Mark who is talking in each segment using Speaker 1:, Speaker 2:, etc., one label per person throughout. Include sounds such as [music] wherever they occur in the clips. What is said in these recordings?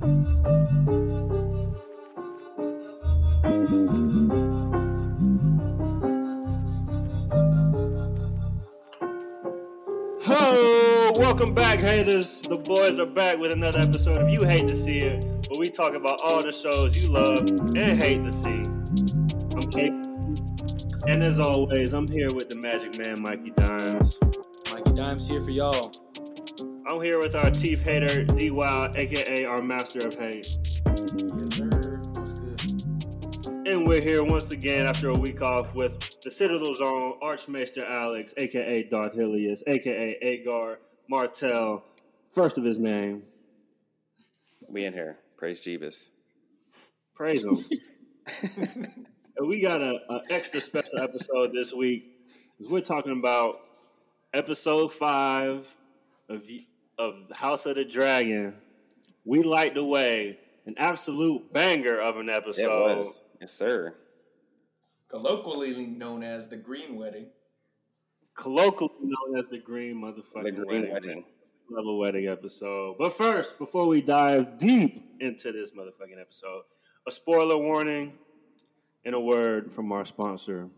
Speaker 1: Welcome back, haters. The boys are back with another episode of You Hate to See It, where we talk about all the shows you love and hate to see. I'm Kate, and as always, I'm here with the Magic Man, Mikey Dimes.
Speaker 2: Mikey Dimes here for y'all.
Speaker 1: I'm here with our chief hater, D Wild, aka our master of hate.
Speaker 3: Yes, sir. What's good?
Speaker 1: And we're here once again after a week off with the Citadel's own Archmaester Alex, aka Darth Hilius, aka Agar Martell, first of his name.
Speaker 4: We in here. Praise Jeebus.
Speaker 1: Praise him. [laughs] and we got a, a extra special episode this week because we're talking about episode five of of House of the Dragon. We light the way, an absolute banger of an episode.
Speaker 4: It was. Yes, sir.
Speaker 3: Colloquially known as the Green Wedding.
Speaker 1: colloquially known as the Green Motherfucking
Speaker 4: The green
Speaker 1: wedding.
Speaker 4: wedding.
Speaker 1: Level wedding episode. But first, before we dive deep into this motherfucking episode, a spoiler warning and a word from our sponsor.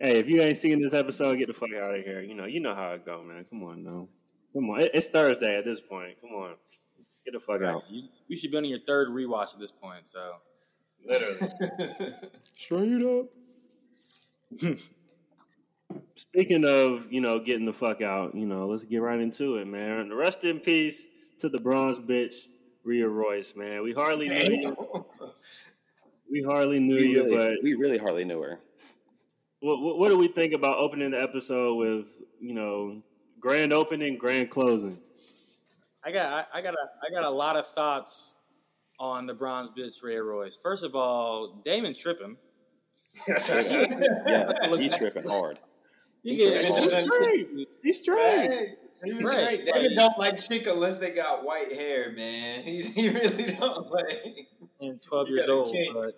Speaker 1: Hey, if you ain't seen this episode, get the fuck out of here. You know, you know how it go, man. Come on, no. Come on. It- It's Thursday at this point. Come on. Get the fuck out.
Speaker 2: You, you should be on your third rewatch at this point. So
Speaker 1: Literally. [laughs]
Speaker 4: Straight up. [laughs]
Speaker 1: Speaking of, you know, getting the fuck out, you know, let's get right into it, man. Rest in peace to the bronze bitch, Rhea Royce, man. We hardly knew you. We hardly knew
Speaker 4: We
Speaker 1: you, but
Speaker 4: we really hardly knew her.
Speaker 1: What, what, what do we think about opening the episode with, you know, grand opening, grand closing?
Speaker 2: I got I, I got a I got a lot of thoughts on the bronze bitch Rhea Royce. First of all, Daemon tripping. [laughs]
Speaker 4: Yeah, he tripping hard.
Speaker 2: You
Speaker 4: He's
Speaker 2: get-
Speaker 1: He's straight. He's straight.
Speaker 3: Hey, he was
Speaker 2: Right,
Speaker 3: straight. David don't like chick unless they got white hair, man. [laughs] He's, he really don't like.
Speaker 2: and twelve years old. But
Speaker 3: You gotta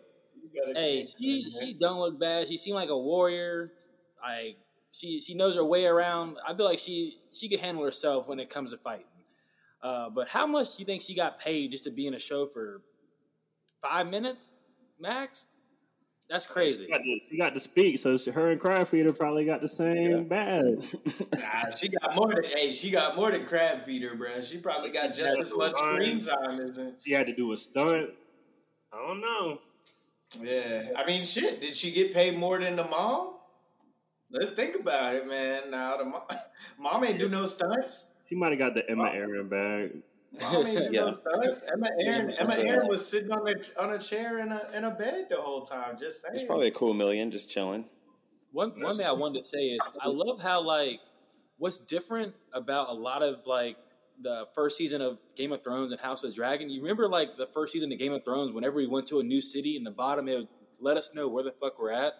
Speaker 2: hey, she
Speaker 3: that,
Speaker 2: she don't look bad. She seemed like a warrior. Like she she knows her way around. I feel like she she can handle herself when it comes to fighting. Uh, but how much do you think she got paid just to be in a show for five minutes max? That's crazy.
Speaker 1: She got, to, she got to speak, so she, her and Crab Feeder probably got the same
Speaker 4: Yeah.
Speaker 1: badge.
Speaker 3: Nah, [laughs] she got more than hey, she got more than crab feeder, bruh. She probably got just as much
Speaker 1: fine.
Speaker 3: screen time as him.
Speaker 1: She had to do a stunt. I don't know.
Speaker 3: Yeah, I mean, shit. Did she get paid more than the mom? Let's think about it, man. Now the mom, [laughs] mom ain't do no stunts.
Speaker 1: She might have got the Aemma Arryn bag.
Speaker 3: Mom ain't do [laughs] no stunts. Emma [laughs] Aaron, Emma
Speaker 4: so-
Speaker 3: Aaron was sitting on a on a chair in a in a bed the whole time. Just saying.
Speaker 4: It's probably a cool million just chilling.
Speaker 2: One one thing I wanted to say is I love how like what's different about a lot of like the first season of Game of Thrones and House of the Dragon. You remember like the first season of Game of Thrones, whenever we went to a new city, in the bottom it would let us know where the fuck we're at.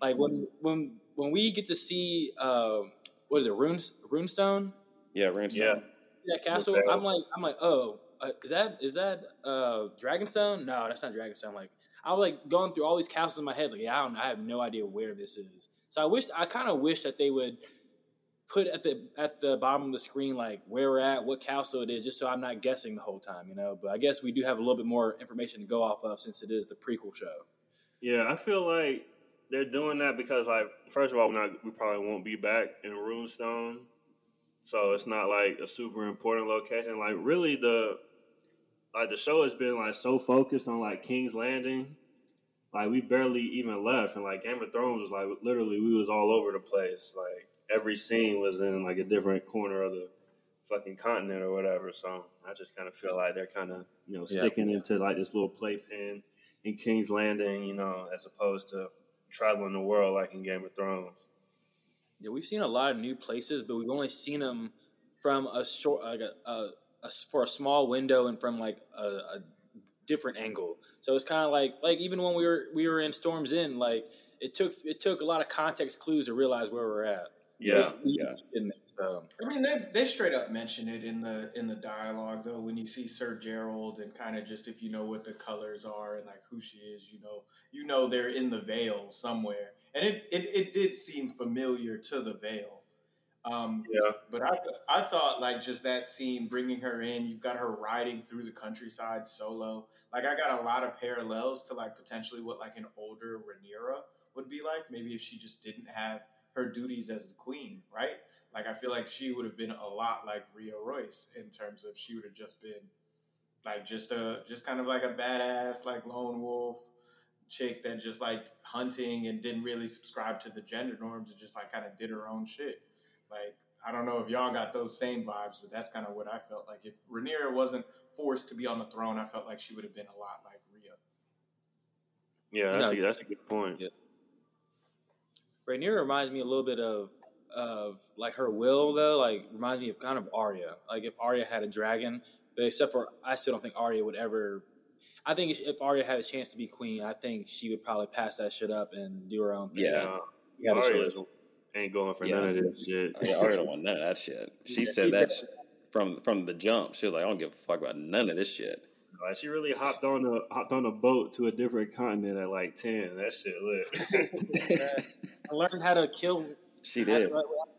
Speaker 2: Like when when when we get to see uh, what is it, Runes Runestone?
Speaker 4: Yeah, Runestone.
Speaker 1: Yeah.
Speaker 2: that castle. I'm like, I'm like, oh, uh, is that is that uh, Dragonstone? No, that's not Dragonstone. Like, I was like going through all these castles in my head. Like, I don't, I have no idea where this is. So I wish, I kind of wish that they would put at the at the bottom of the screen like where we're at, what castle it is, just so I'm not guessing the whole time. You know. But I guess we do have a little bit more information to go off of since it is the prequel show.
Speaker 1: Yeah, I feel like they're doing that because, like, first of all, not, we probably won't be back in Runestone, so it's not like a super important location. Like, really, the like the show has been like so focused on like King's Landing, like we barely even left, and like Game of Thrones was like literally we was all over the place. Like every scene was in like a different corner of the fucking continent or whatever. So I just kind of feel like they're kind of you know
Speaker 2: Yeah.
Speaker 1: sticking into like this little playpen in King's Landing, you know, as opposed to traveling the world like in Game of Thrones.
Speaker 2: Yeah, we've seen a lot of new places, but we've only seen them from a short, like a, a, a s- for a small window and from like a, a different angle. So it's kind of like like even when we were we were in Storm's End, like it took it took a lot of context clues to realize where we're at.
Speaker 1: Yeah,
Speaker 2: We-
Speaker 4: yeah.
Speaker 2: in there, so
Speaker 3: I mean, they, they straight up mention it in the in the dialogue though. When you see Sir Gerald and kind of just if you know what the colors are and like who she is, you know, you know they're in the Vale somewhere, and it it, it did seem familiar to the Vale. Um,
Speaker 1: Yeah.
Speaker 3: but I, th- I thought like just that scene, bringing her in, you've got her riding through the countryside solo. Like I got a lot of parallels to like potentially what like an older Rhaenyra would be like. Maybe if she just didn't have her duties as the queen, right? Like I feel like she would have been a lot like Rhea Royce in terms of she would have just been like just a just kind of like a badass like lone wolf chick that just like hunting and didn't really subscribe to the gender norms and just like kind of did her own shit. Like I don't know if y'all got those same vibes, but that's kind of what I felt like. If Rhaenyra wasn't forced to be on the throne, I felt like she would have been a lot like Rhea.
Speaker 1: Yeah, that's,
Speaker 2: No.
Speaker 1: a, that's a good point.
Speaker 2: Yeah. Rhaenyra reminds me a little bit of of like her will though, like reminds me of kind of Arya. Like if Arya had a dragon, but except for I still don't think Arya would ever. I think if Arya had a chance to be queen, I think she would probably pass that shit up and do her own thing.
Speaker 4: Yeah.
Speaker 2: You got a
Speaker 1: Arya ain't going for
Speaker 4: Yeah.
Speaker 1: none of this shit.
Speaker 4: Oh, I already don't want none of that shit. She
Speaker 2: Yeah,
Speaker 4: said that from from the jump. She was like, I don't give a fuck about none of this shit.
Speaker 1: Like she really hopped on a hopped on a boat to a different continent at like ten. That shit lit. [laughs]
Speaker 2: I learned how to kill
Speaker 4: she
Speaker 2: at,
Speaker 4: did.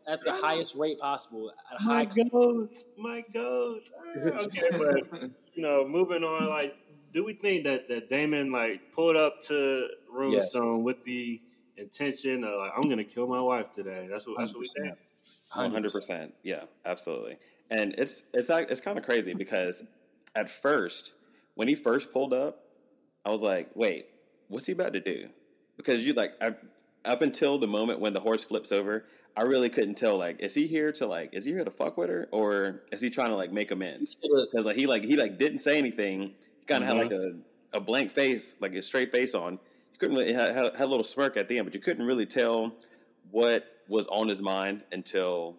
Speaker 2: at the highest rate possible. At
Speaker 1: my
Speaker 2: high
Speaker 1: goat, my goat. Ah, okay, but you know, moving on. Like, do we think that that Daemon like pulled up to Runestone with the intention of like, I'm gonna kill my wife today? That's what that's what we think.
Speaker 4: One hundred percent. Yeah, absolutely. And it's it's act- it's kind of crazy because at first, when he first pulled up, I was like, "Wait, what's he about to do?" Because you like I, up until the moment when the horse flips over, I really couldn't tell. Like, is he here to like is he here to fuck with her or is he trying to like make amends? Because like he like he like didn't say anything. He kind of had like uh-huh. a, a blank face, like a straight face on. You couldn't really had, had a little smirk at the end, but you couldn't really tell what was on his mind until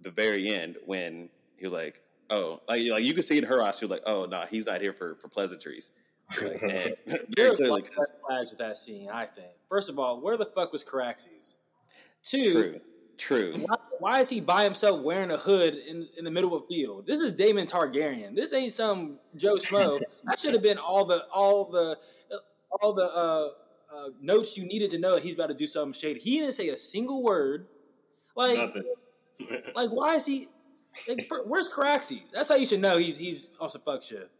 Speaker 4: the very end when he was like, "Oh, like, like you could see in her eyes, she was like, oh no, he's not here for for pleasantries." Like, [laughs] and [laughs] very
Speaker 2: There's
Speaker 4: clearly,
Speaker 2: a lot of
Speaker 4: 'cause-
Speaker 2: red flags with that scene. I think. First of all, where the fuck was Caraxes? Two,
Speaker 4: true, true.
Speaker 2: why, why is he by himself wearing a hood in, in the middle of a field? This is Daemon Targaryen. This ain't some Joe Schmo. that should have been all the all the all the uh, uh, notes you needed to know that he's about to do something shady. He didn't say a single word. Like,
Speaker 1: Nothing.
Speaker 2: like why is he? Like, for, where's Caraxes? That's how you should know he's he's on some fuck shit.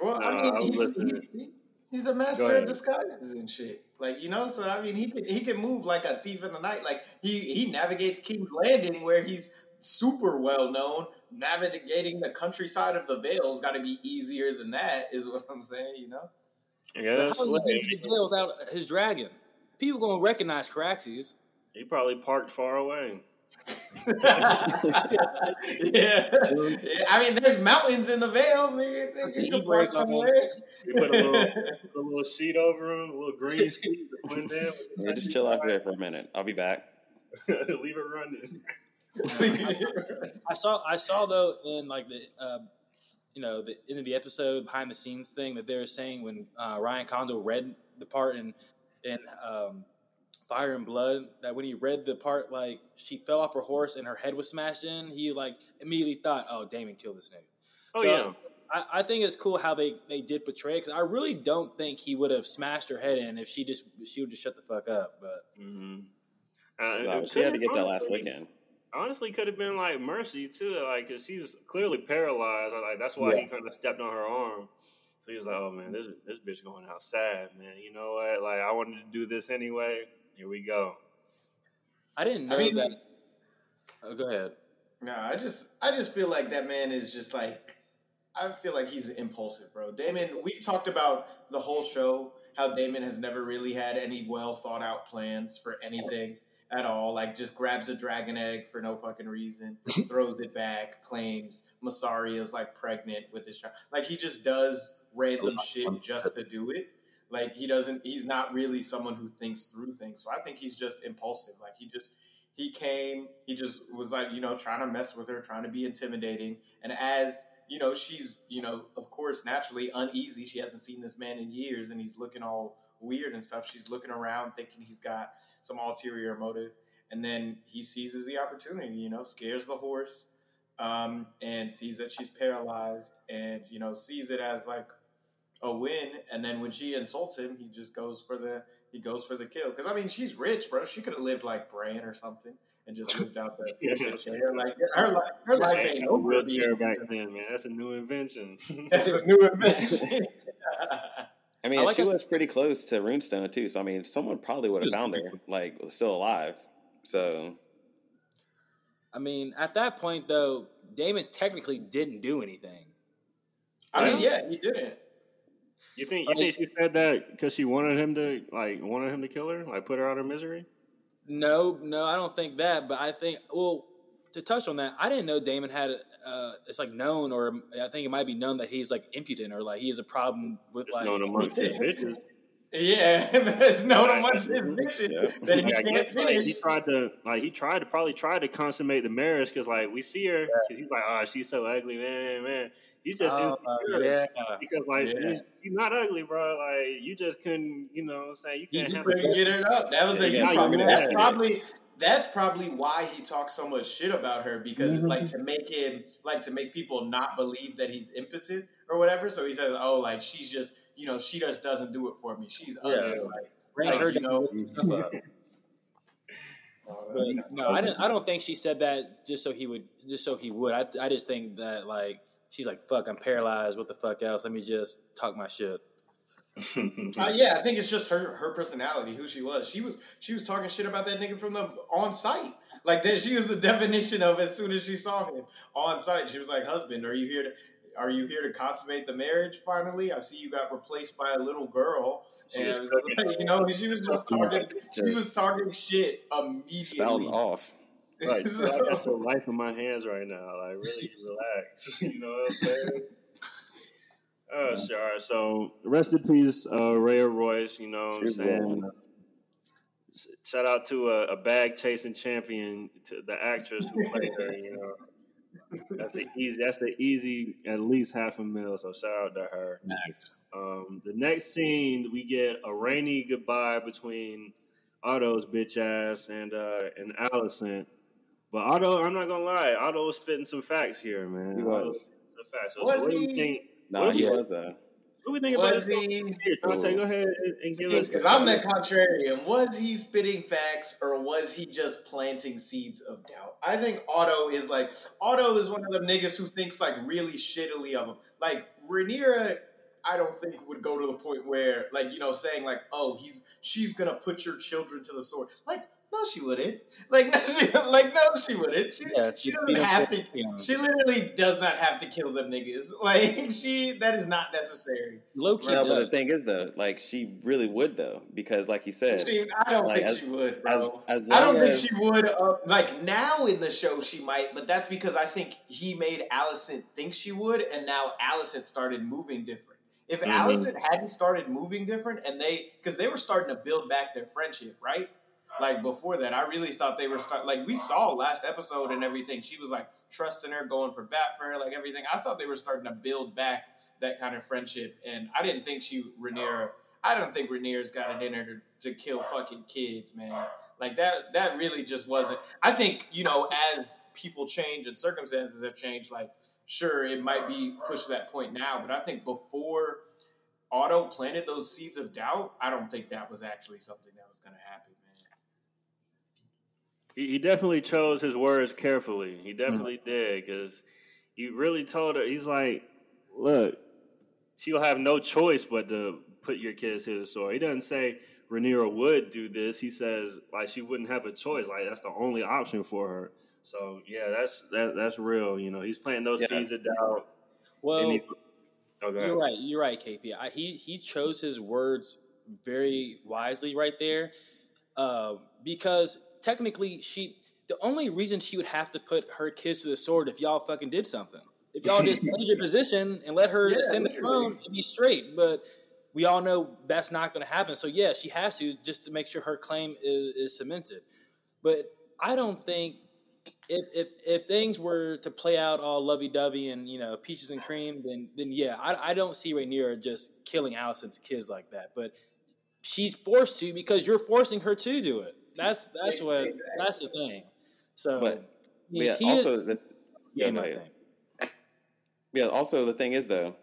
Speaker 3: Well, I mean,
Speaker 1: I was
Speaker 3: he's, he, he- he's a master of disguises and shit. Like you know, so I mean, he can, he can move like a thief in the night. Like he he navigates King's Landing, where he's super well known. Navigating the countryside of the Vale's got to be easier than that. Is what I'm saying. You know.
Speaker 1: yeah,
Speaker 2: But
Speaker 1: that's
Speaker 2: how is he
Speaker 1: lit.
Speaker 2: gonna get there without his dragon? People gonna recognize Caraxes.
Speaker 1: He probably parked far away.
Speaker 3: Yeah. yeah, I mean, there's mountains in the Vale, man. You can
Speaker 2: break
Speaker 3: park
Speaker 2: on-
Speaker 3: somewhere.
Speaker 1: He put a little, [laughs] put a little sheet over him, a little green sheet to blend in.
Speaker 4: Yeah, [laughs] just chill out there for a minute. I'll be back. [laughs]
Speaker 1: Leave it running.
Speaker 2: I saw I saw though in like the uh, you know the end of the episode behind the scenes thing that they were saying when uh, Ryan Condal read the part in in um, Fire and Blood that when he read the part like she fell off her horse and her head was smashed in he like immediately thought oh Daemon killed this nigga.
Speaker 1: Oh
Speaker 2: So-
Speaker 1: yeah.
Speaker 2: I, I think it's cool how they, they did portray it because I really don't think he would have smashed her head in if she just she would just shut the fuck up. But
Speaker 1: Mm-hmm. Uh,
Speaker 4: Wow, she had to
Speaker 1: could've-
Speaker 4: get that last weekend.
Speaker 1: Honestly, could have been like Mercy too, like because she was clearly paralyzed. Like that's why he kind of stepped on her arm. So he was like, "Oh man, this this bitch going out sad, man. You know what? Like I wanted to do this anyway. Here we go."
Speaker 2: I didn't know
Speaker 3: I mean-
Speaker 2: that. Oh, go ahead.
Speaker 3: No, I just I just feel like that man is just like I feel like he's impulsive, bro. Daemon, we've talked about the whole show how Daemon has never really had any well thought out plans for anything at all. Like just grabs a dragon egg for no fucking reason, [laughs] throws it back, claims Mysaria is like pregnant with his child. Like he just does random shit just to do it. Like he doesn't he's not really someone who thinks through things. So I think he's just impulsive. Like he just he came, he just was like, you know, trying to mess with her, trying to be intimidating. And as, you know, she's, you know, of course, naturally uneasy. She hasn't seen this man in years and he's looking all weird and stuff. She's looking around thinking he's got some ulterior motive. And then he seizes the opportunity, you know, scares the horse um, and sees that she's paralyzed and, you know, sees it as like a win. And then when she insults him, he just goes for the he goes for the kill. Because I mean, she's rich, bro. She could have lived like Bran or something, and just lived out that, that shit. Her, like, her, li- her life ain't
Speaker 1: no
Speaker 3: over.
Speaker 1: wheelchair
Speaker 3: being
Speaker 1: back [laughs] then, man. That's a new invention. [laughs]
Speaker 3: That's a new invention. [laughs]
Speaker 4: I mean,
Speaker 2: I like
Speaker 4: she
Speaker 2: it.
Speaker 4: was pretty close to Runestone too. So I mean, someone probably would have found her, like still alive. So
Speaker 2: I mean, at that point though, Daemon technically didn't do anything.
Speaker 3: I mean, yeah, he didn't.
Speaker 1: You think you think she said that because she wanted him to like wanted him to kill her, like put her out of misery?
Speaker 2: No, no, I don't think that. But I think, well, to touch on that, I didn't know Daemon had. Uh, it's like known, or I think it might be known that he's like impudent, or like he has a problem with
Speaker 1: It's
Speaker 2: like.
Speaker 1: known amongst his bitches.
Speaker 3: Yeah, [laughs] it's known amongst his mission
Speaker 4: Yeah.
Speaker 3: that he
Speaker 1: Like,
Speaker 3: can't
Speaker 1: guess, like, he tried to like he tried to probably tried to consummate the marriage because like we see her because he's like oh she's so ugly man man he's just
Speaker 2: Oh,
Speaker 1: insecure
Speaker 2: yeah.
Speaker 1: because like
Speaker 3: Yeah.
Speaker 1: you're, you're not ugly bro like you just couldn't you know what I'm saying you
Speaker 2: You
Speaker 1: can't
Speaker 2: just
Speaker 1: handle
Speaker 3: couldn't get it up. That was
Speaker 1: Yeah,
Speaker 3: a
Speaker 1: yeah,
Speaker 3: you problem. That's
Speaker 1: mad.
Speaker 3: probably that's probably why he talks so much shit about her because
Speaker 2: Mm-hmm.
Speaker 3: like to make him like to make people not believe that he's impotent or whatever. So he says, "Oh, like she's just you know she just doesn't do it for me. She's ugly."
Speaker 1: Yeah.
Speaker 3: Like,
Speaker 2: Bring
Speaker 3: like,
Speaker 2: her
Speaker 3: you know,
Speaker 2: with some stuff up. [laughs] [laughs] But no, I didn't. I don't think she said that just so he would. Just so he would. I, I just think that like she's like, "Fuck, I'm paralyzed. What the fuck else? Let me just talk my shit." [laughs]
Speaker 3: Uh, yeah, I think it's just her her personality, who she was. She was she was talking shit about that nigga from the on site. Like that, she was the [laughs] definition of as soon as she saw him on site. She was like, "Husband, are you here to?" Are you here to consummate the marriage finally? I see you got replaced by a little girl.
Speaker 1: She
Speaker 3: And
Speaker 1: was
Speaker 3: it was
Speaker 1: cooking.
Speaker 3: like, you know, she was [laughs] just talking she was
Speaker 4: Just
Speaker 3: talking shit
Speaker 4: spouting
Speaker 3: immediately.
Speaker 4: off.
Speaker 1: Like, [laughs]
Speaker 3: So-
Speaker 1: I got the life in my hands right now. Like, really relax. [laughs] you know what I'm saying? Oh, sure. So, rest in peace, uh, Rhea Royce. You know what I'm saying? Shout out to a, a bag chasing champion, to the actress who played her. You know, that's the easy. That's the easy. At least half a mil. So shout out to her.
Speaker 2: Nice.
Speaker 1: Um, the next scene, we get a rainy goodbye between Otto's bitch ass and uh, and Alicent. But Otto, I'm not gonna lie, Otto was spitting some facts here, man.
Speaker 4: He
Speaker 1: Otto
Speaker 4: was.
Speaker 1: spitting some facts. So,
Speaker 3: Was
Speaker 1: so what do you
Speaker 3: he?
Speaker 1: think?
Speaker 4: No,
Speaker 1: What
Speaker 4: he was though.
Speaker 1: What do we think about
Speaker 3: Was
Speaker 1: this?
Speaker 3: he?
Speaker 1: Here, Dante, go ahead and, and give us.
Speaker 3: Because I'm the contrarian. Was he spitting facts or was he just planting seeds of doubt? I think Otto is like Otto is one of them niggas who thinks like really shittily of him. Like Rhaenyra, I don't think would go to the point where like you know saying like oh he's she's gonna put your children to the sword. Like no, she wouldn't. Like no, [laughs] she, like no, she wouldn't. She,
Speaker 2: Yeah,
Speaker 3: she
Speaker 2: she
Speaker 3: doesn't have to.
Speaker 2: you.
Speaker 3: She literally does not have to kill them niggas. [laughs] Like she, that is not necessary.
Speaker 2: Low key.
Speaker 4: No, but the thing is though, like she really would though, because like you said,
Speaker 3: She, I don't
Speaker 4: Like,
Speaker 3: think
Speaker 4: as-
Speaker 3: she would, bro.
Speaker 4: as- as
Speaker 3: I don't
Speaker 4: long
Speaker 3: think she would. Uh, like now in the show, she might, but that's because I think he made Alicent think she would, and now Alicent started moving different. If
Speaker 1: Mhm.
Speaker 3: Alicent hadn't started moving different, and they, because they were starting to build back their friendship, right? Like before that, I really thought they were start. Like we saw last episode and everything. She was like trusting her, going for bat for her, like everything. I thought they were starting to build back that kind of friendship, and I didn't think she Rhaenyra. I don't think Rhaenyra's got it in her to, to kill fucking kids, man. Like that. That really just wasn't. I think you know, as people change and circumstances have changed, like sure it might be pushed to that point now, but I think before Otto planted those seeds of doubt, I don't think that was actually something that was going to happen.
Speaker 1: He, he definitely chose his words carefully. He definitely did because he really told her. He's like, "Look, she'll have no choice but to put your kids here to the sword." He doesn't say Rhaenyra would do this. He says like she wouldn't have a choice. Like that's the only option for her. So yeah, that's that, that's real. You know, he's playing those
Speaker 4: Yeah.
Speaker 1: seeds of doubt.
Speaker 2: Well,
Speaker 1: he, okay.
Speaker 2: You're right. You're right, KP. I, he he chose his words very wisely right there, uh, because technically she the only reason she would have to put her kids to the sword if y'all fucking did something. If y'all just made your position and let her [laughs]
Speaker 3: Yeah,
Speaker 2: ascend the throne and be straight, but we all know that's not going to happen. So yeah, she has to just to make sure her claim is, is cemented. But I don't think if, if if things were to play out all lovey dovey and you know peaches and cream, then then yeah, I, I don't see Rhaenyra just killing Alicent's kids like that. But she's forced to because you're forcing her to do it. That's that's what
Speaker 3: Exactly.
Speaker 2: that's the thing. So
Speaker 4: But- yeah,
Speaker 2: he is-
Speaker 4: also the
Speaker 2: yeah, no,
Speaker 4: yeah.
Speaker 2: thing.
Speaker 4: Yeah. Also, the thing is though,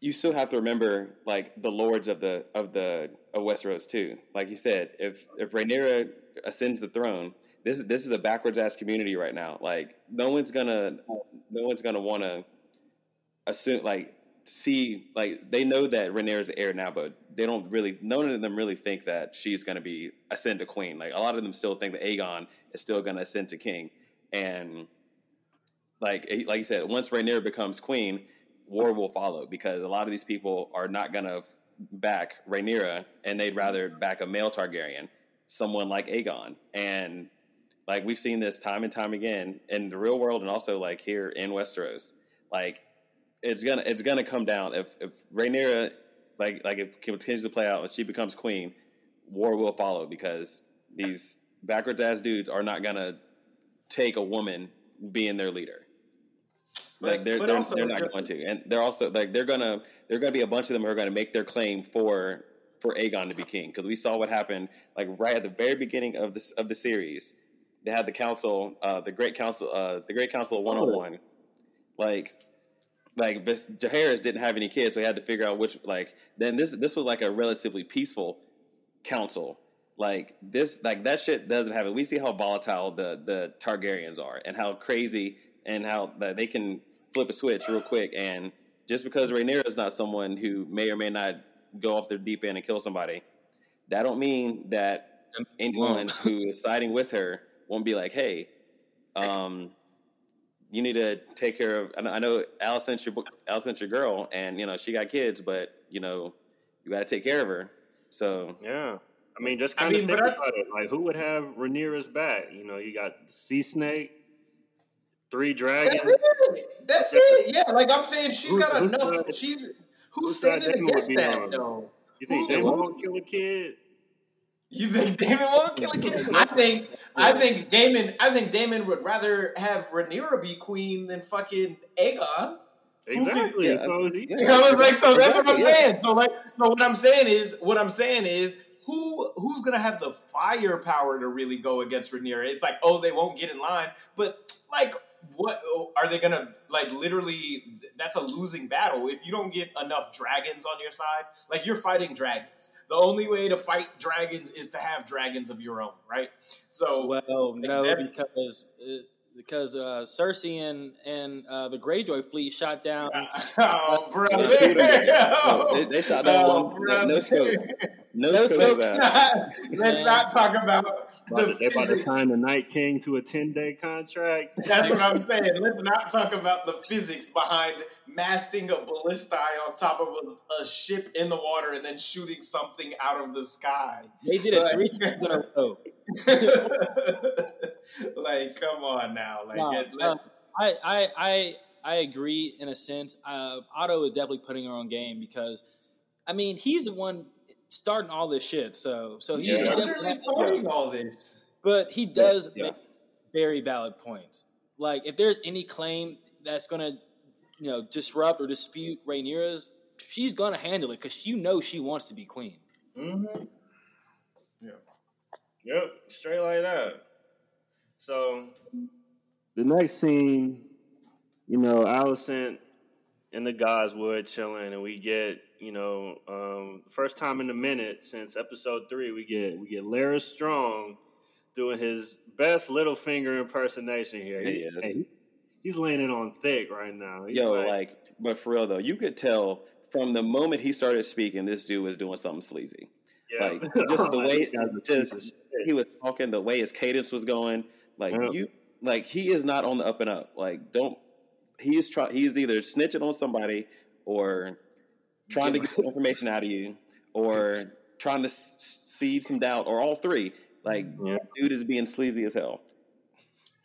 Speaker 4: you still have to remember like the lords of the of the of Westeros too. Like you said, if if Rhaenyra ascends the throne, this is this is a backwards ass community right now. Like no one's gonna no one's gonna want to assume like see like they know that Rhaenyra is the heir now, but they don't really none of them really think that she's gonna be ascend to queen. Like a lot of them still think that Aegon is still gonna ascend to king, and like eh, like you said, once Rhaenyra becomes queen, war will follow because a lot of these people are not gonna back Rhaenyra and they'd rather back a male Targaryen, someone like Aegon, and like we've seen this time and time again in the real world and also like here in Westeros. Like it's gonna it's gonna come down if if Rhaenyra like like it continues to play out and she becomes queen, war will follow because these backwards ass dudes are not gonna take a woman being their leader. like they're they're, they're not going to, and they're also like they're gonna they're gonna be a bunch of them who are gonna make their claim for for Aegon to be king because we saw what happened like right at the very beginning of this of the series they had the council, uh, the Great Council, uh, the Great Council of One Hundred One. Like, like Jaehaerys didn't have any kids, so he had to figure out which. Like, then this this was like a relatively peaceful council. Like this, like that shit doesn't happen. We see how volatile the the Targaryens are, and how crazy, and how that they can flip a switch real quick. And just because Rhaenyra is not someone who may or may not go off their deep end and kill somebody, that don't mean that anyone who is siding with her won't be like, hey, um, you need to take care of. I know Alicent's your Alicent's your girl, and you know she got kids, but you know you got to take care of her. So
Speaker 1: yeah, I mean, just kind I mean, of think about I, it. Like, who would have Rhaenyra's back? You know, you got sea snake, three dragons.
Speaker 3: That's it. That's it. Yeah, like I'm saying, she's got enough. Side, she's who's standing against that?
Speaker 1: though? You think they won't kill a kid?
Speaker 3: You think Daemon won't kill a kid? I think I think Daemon I think Daemon would rather have Rhaenyra be queen than fucking Aegon.
Speaker 1: Exactly. Yeah, so,
Speaker 3: yeah, I was like, so that's what I'm saying. So like, so what I'm saying is, what I'm saying is, who who's gonna have the firepower to really go against Rhaenyra? It's like, oh, they won't get in line, but like what are they gonna like literally that's a losing battle if you don't get enough dragons on your side like you're fighting dragons the only way to fight dragons is to have dragons of your own right so
Speaker 2: well no that, because uh, because uh, Cersei and and uh, the Greyjoy fleet shot down. [laughs]
Speaker 3: oh, [laughs] brother!
Speaker 4: they, they, shot down [laughs] oh, one. No, no scope. No, no scope.
Speaker 3: Let's, not, [laughs] not talk about
Speaker 1: the. They're about to sign the Night King to a ten day contract.
Speaker 3: That's what I'm saying. Let's not talk about the physics behind masting a ballista on top of a, a, ship in the water and then shooting something out of the sky.
Speaker 2: They did it three times in a row.
Speaker 3: like, come on now. Like, no, it,
Speaker 2: I, I, I, I agree in a sense. Uh, Otto is definitely putting her on game because, I mean, he's the one starting all this shit. So, so he's
Speaker 3: yeah. literally starting all this.
Speaker 2: But he does yeah. make very valid points. Like, if there's any claim that's going to, you know, disrupt or dispute Rhaenyra's, she's going to handle it because you know she wants to be queen.
Speaker 3: Mm-hmm.
Speaker 1: Yep, straight like that. So the next scene, you know, Alicent in the Godswood chilling, and we get, you know, um, first time in a minute since episode three, we get we get Larys Strong doing his best Littlefinger impersonation here.
Speaker 4: He, is. Hey,
Speaker 1: he's laying it on thick right now. He's
Speaker 4: Yo, like, like, but for real though, you could tell from the moment he started speaking, this dude was doing something sleazy. Yeah. Like [laughs] just the way, just he was talking, the way his cadence was going, like yeah. you, like he is not on the up and up. Like don't, he's trying. He's either snitching on somebody or trying to get some information out of you, or trying to seed some doubt, or all three. Like yeah. dude is being sleazy as hell.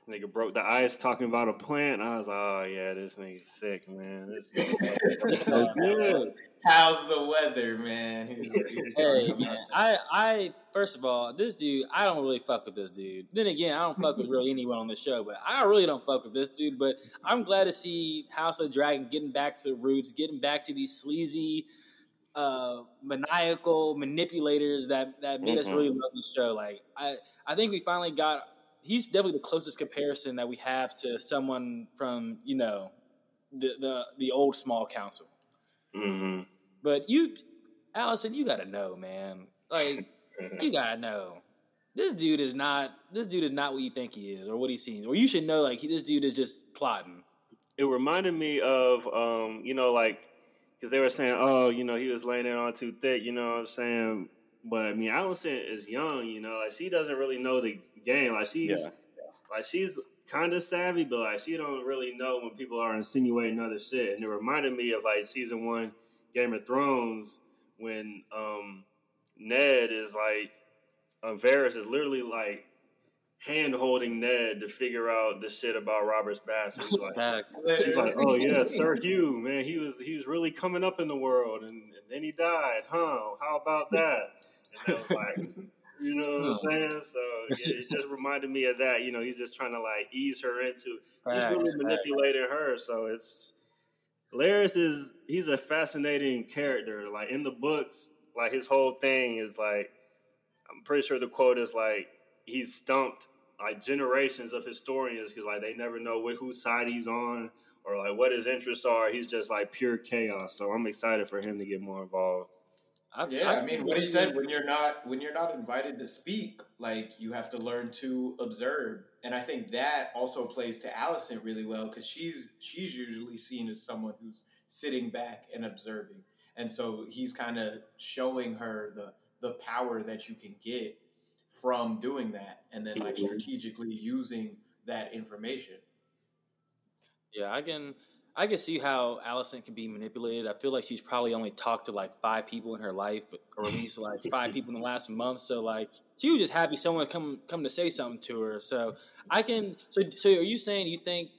Speaker 1: Nigga broke the ice talking about a plant. I was like, oh yeah, this nigga's sick, man. This [laughs] nigga's so
Speaker 3: good. [laughs] How's the weather, man? [laughs]
Speaker 2: hey man, I I first of all, this dude, I don't really fuck with this dude. Then again, I don't fuck with really anyone on the show, but I really don't fuck with this dude. But I'm glad to see House of Dragon getting back to the roots, getting back to these sleazy, uh, maniacal manipulators that that made mm-hmm. us really love the show. Like I I think we finally got he's definitely the closest comparison that we have to someone from you know the the the old small council.
Speaker 1: Mm-hmm.
Speaker 2: But you, Alicent, you gotta know, man. Like [laughs] you gotta know. this dude is not this dude is not what you think he is or what he seems or you should know like he, this dude is just plotting.
Speaker 1: It reminded me of um, you know, like because they were saying, oh, you know, he was laying it on too thick. You know what I'm saying? But I mean, Alicent is young. You know, like she doesn't really know the game. Like she's
Speaker 4: Yeah.
Speaker 1: like she's kind of savvy, but like she don't really know when people are insinuating other shit. And it reminded me of like season one Game of Thrones when um Ned is like uh, Varys is literally like hand holding Ned to figure out the shit about Robert's bastard. He's like, [laughs] He's like, oh yeah, Sir Hugh, man, he was he was really coming up in the world, and, and then he died, huh? How about that? And I was like, you know what I'm hmm. saying? So yeah, it just [laughs] reminded me of that. You know, he's just trying to like ease her into. He's really manipulating her, so it's Larys is he's a fascinating character. Like in the books, like his whole thing is like, I'm pretty sure the quote is like he's stumped like generations of historians because like they never know wh- whose side he's on or like what his interests are. He's just like pure chaos. So I'm excited for him to get more involved.
Speaker 2: I've-
Speaker 3: Yeah, I
Speaker 2: I've-
Speaker 3: mean, what he said when you're not when you're not invited to speak, like you have to learn to observe, and I think that also plays to Alicent really well because she's she's usually seen as someone who's sitting back and observing, and so he's kind of showing her the the power that you can get from doing that, and then like
Speaker 1: Mhm.
Speaker 3: strategically using that information.
Speaker 2: Yeah, I can I can see how Alicent can be manipulated. I feel like she's probably only talked to like five people in her life, or at least like five people in the last month. So like she was just happy someone come come to say something to her. So I can. So so are you saying you think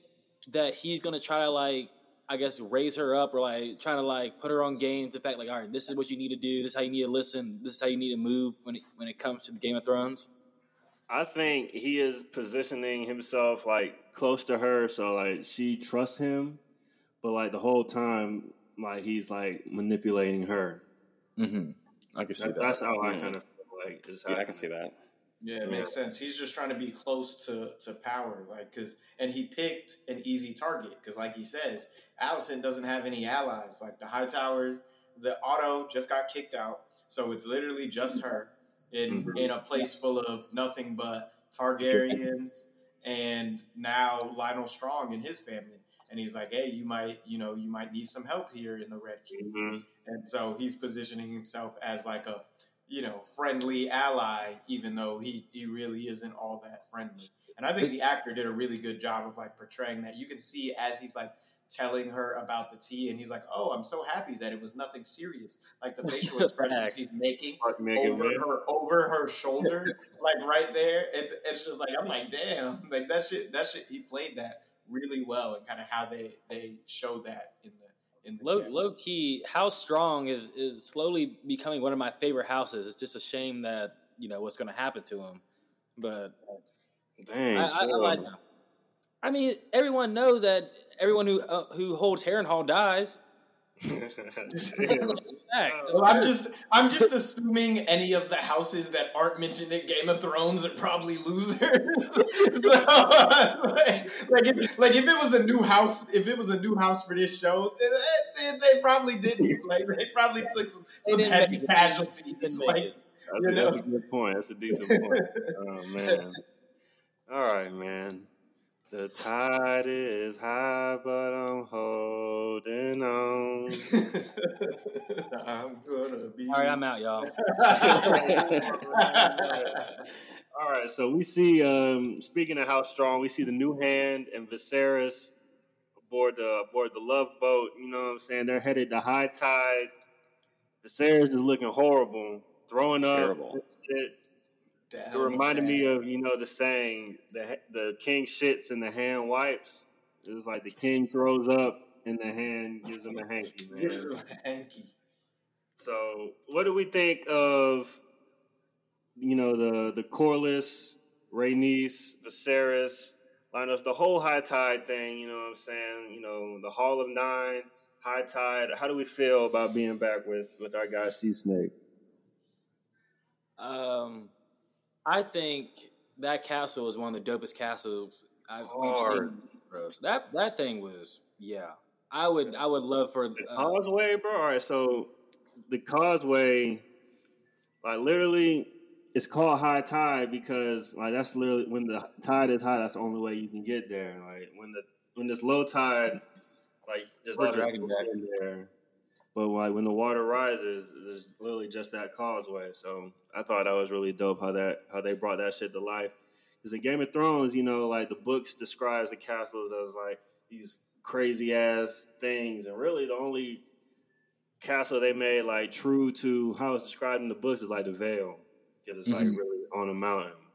Speaker 2: that he's gonna try to like I guess raise her up or like trying to like put her on game to fact like all right, this is what you need to do. This is how you need to listen. This is how you need to move when it when it comes to the Game of Thrones.
Speaker 1: I think he is positioning himself like close to her, so like she trusts him, but like the whole time, like he's like manipulating her.
Speaker 2: Mm-hmm. I can see
Speaker 1: That,
Speaker 2: that.
Speaker 1: that's how I kind of feel like is
Speaker 4: Yeah, I can see that.
Speaker 3: Yeah, it
Speaker 1: Yeah.
Speaker 3: makes sense. He's just trying to be close to, to power, like because, and he picked an easy target because, like he says, Alicent doesn't have any allies. Like the High Tower, the Otto just got kicked out, so it's literally just her in
Speaker 1: Mhm.
Speaker 3: in a place full of nothing but [laughs] Targaryens, and now Lyonel Strong and his family. And he's like, "Hey, you might, you know, you might need some help here in the Red Keep."
Speaker 1: Mhm.
Speaker 3: And so he's positioning himself as like a, you know, friendly ally, even though he, he really isn't all that friendly. And I think the actor did a really good job of like portraying that. You can see as he's like telling her about the tea, and he's like, "Oh, I'm so happy that it was nothing serious." Like the [laughs] facial expressions he's making over her over her shoulder, [laughs] like right there. It's it's just like I'm like, damn, like that shit. That shit. He played that really well, and kind of how they they show that in the in the
Speaker 2: Low, low key, how Strong is is slowly becoming one of my favorite houses. It's just a shame that you know what's going to happen to him, but
Speaker 1: Dang,
Speaker 2: I, I, I like. I mean, everyone knows that everyone who uh, who holds Harrenhal dies. Fact.
Speaker 3: Uh, well, I'm just I'm just assuming any of the houses that aren't mentioned in Game of Thrones are probably losers. [laughs] so, like, [laughs] like, if, like if it was a new house, if it was a new house for this show, they, they, they probably didn't. [laughs] Like they probably took some, some heavy casualties.
Speaker 2: Didn't
Speaker 3: Like.
Speaker 1: That's,
Speaker 3: You
Speaker 1: a, that's
Speaker 3: know?
Speaker 1: a good point. That's a decent point. Oh man. All right, man. The tide is high, but I'm holding on. [laughs]
Speaker 3: I'm gonna be.
Speaker 2: All right, I'm out, y'all. [laughs]
Speaker 1: All right, so we see. Um, speaking of how strong, we see the new hand and Viserys aboard the aboard the Love Boat. You know what I'm saying? They're headed to high tide. Viserys is looking horrible, throwing up.
Speaker 4: Terrible.
Speaker 1: Shit.
Speaker 3: Down
Speaker 1: It reminded
Speaker 3: bad.
Speaker 1: me of you know the saying the the king shits and the hand wipes. It was like the king throws up and the hand gives him a hanky, [laughs] man.
Speaker 3: Here's a hanky.
Speaker 1: So, what do we think of you know the the Corlys, Rhaenys, Viserys, Linus, the whole high tide thing? You know what I'm saying? You know the Hall of Nine, high tide. How do we feel about being back with with our guy Sea Snake?
Speaker 2: Um, I think that castle is one of the dopest castles I've
Speaker 1: Hard.
Speaker 2: seen. Bro. That that thing was yeah. I would I would love for
Speaker 1: The
Speaker 2: uh,
Speaker 1: causeway, bro. All right, so the causeway, like literally, it's called high tide because like that's literally when the tide is high. That's the only way you can get there. Like when the when there's low tide, like there's not
Speaker 2: Dragon Deck.
Speaker 1: in there. But like when the water rises, there's literally just that causeway. So I thought that was really dope how that how they brought that shit to life. Because in Game of Thrones, you know, like the books describes the castles as like these crazy ass things, and really the only castle they made like true to how it's described in the books is like the Vale, because it's like
Speaker 2: Mhm.
Speaker 1: really on a mountain.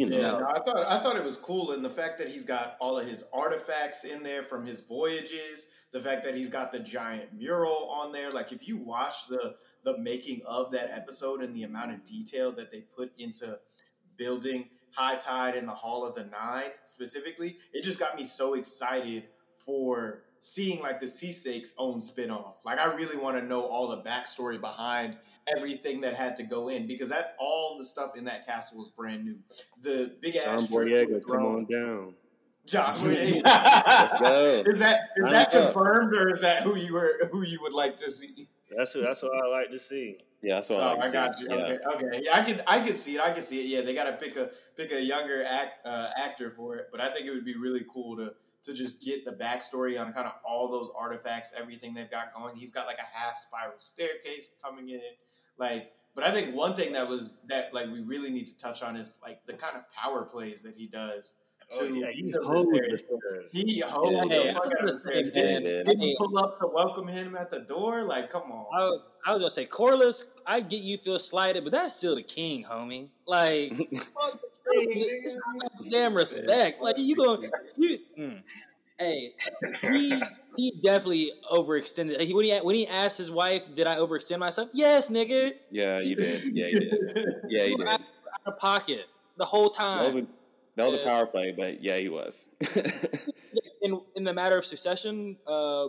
Speaker 1: You know,
Speaker 3: Yeah, no, I thought I thought it was cool, and the fact that he's got all of his artifacts in there from his voyages, the fact that he's got the giant mural on there. Like, if you watch the the making of that episode and the amount of detail that they put into building High Tide and the Hall of the Nine specifically, it just got me so excited for seeing like the Sea Snakes own spinoff. Like, I really want to know all the backstory behind everything that had to go in because that all the stuff in that castle was brand new. The big
Speaker 1: John
Speaker 3: ass
Speaker 1: Boyega, come on down.
Speaker 3: John [laughs] Boyega.
Speaker 4: Let's go.
Speaker 3: Is that is
Speaker 4: I'm
Speaker 3: that
Speaker 4: up.
Speaker 3: confirmed or is that who you were who you would like to see?
Speaker 1: That's what that's what I like to see.
Speaker 4: Yeah, that's what I
Speaker 3: Oh,
Speaker 4: like to
Speaker 3: I got
Speaker 4: see.
Speaker 3: you.
Speaker 4: Yeah.
Speaker 3: Okay, okay. Yeah, I can I can see it. I can see it. Yeah, they got to pick a pick a younger act, uh, actor for it. But I think it would be really cool to to just get the backstory on kind of all those artifacts, everything they've got going. He's got like a half spiral staircase coming in. Like, but I think one thing that was that like we really need to touch on is like the kind of power plays that he does.
Speaker 1: Oh,
Speaker 3: to-
Speaker 1: yeah, he's
Speaker 3: to
Speaker 1: holding
Speaker 3: Viserys.
Speaker 1: the stairs.
Speaker 3: He hold
Speaker 2: Yeah,
Speaker 3: the
Speaker 2: hey,
Speaker 3: fuck out of
Speaker 2: say,
Speaker 3: Viserys. Didn't,
Speaker 4: I
Speaker 3: didn't pull up to welcome him at the door. Like, come on.
Speaker 2: I, was- I was gonna say, Corlys, I get you feel slighted, but that's still the king, homie. Like, [laughs] it's not damn respect. Like, you going you? Mm. Hey, he he definitely overextended. He, when he when he asked his wife, "Did I overextend myself?" Yes, nigga,
Speaker 4: Yeah, you did. Yeah, you did. [laughs] Yeah, you did.
Speaker 2: out of pocket the whole
Speaker 4: That was a
Speaker 2: time.
Speaker 4: that was a power play, but yeah, he was. [laughs] [laughs]
Speaker 2: In in the matter of succession, uh,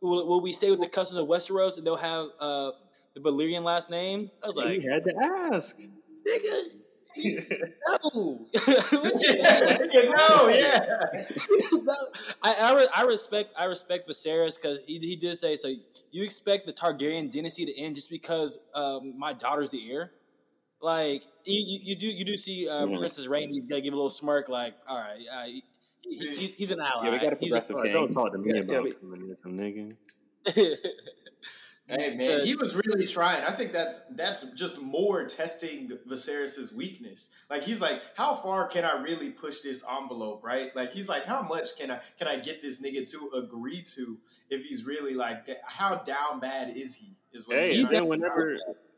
Speaker 2: will, will we stay with the customs of Westeros and they'll have uh, the Valyrian last name? I was like,
Speaker 1: he had to ask.
Speaker 2: nigga. No,
Speaker 3: you know, [laughs] [laughs] yeah. [laughs]
Speaker 2: I I, I respect I respect Viserys because he, he did say so. You expect the Targaryen dynasty to end just because um, my daughter's the heir? Like you, you, you do you do see uh,
Speaker 4: Mhm.
Speaker 2: Princess Rain? He's gonna give a little smirk, like all right, uh, he, he's, he's an ally.
Speaker 4: Yeah, we got a
Speaker 2: He's a-
Speaker 4: progressive
Speaker 1: Oh,
Speaker 4: king.
Speaker 1: don't talk to me
Speaker 4: Yeah,
Speaker 1: about
Speaker 4: yeah, we-
Speaker 1: feminism, nigga.
Speaker 3: Hey man, he was really trying. I think that's that's just more testing Viserys' weakness. Like he's like, how far can I really push this envelope, right? Like he's like, how much can I can I get this nigga to agree to if he's really like, how down bad is he? Is what
Speaker 1: Hey,
Speaker 3: he's
Speaker 1: and then whenever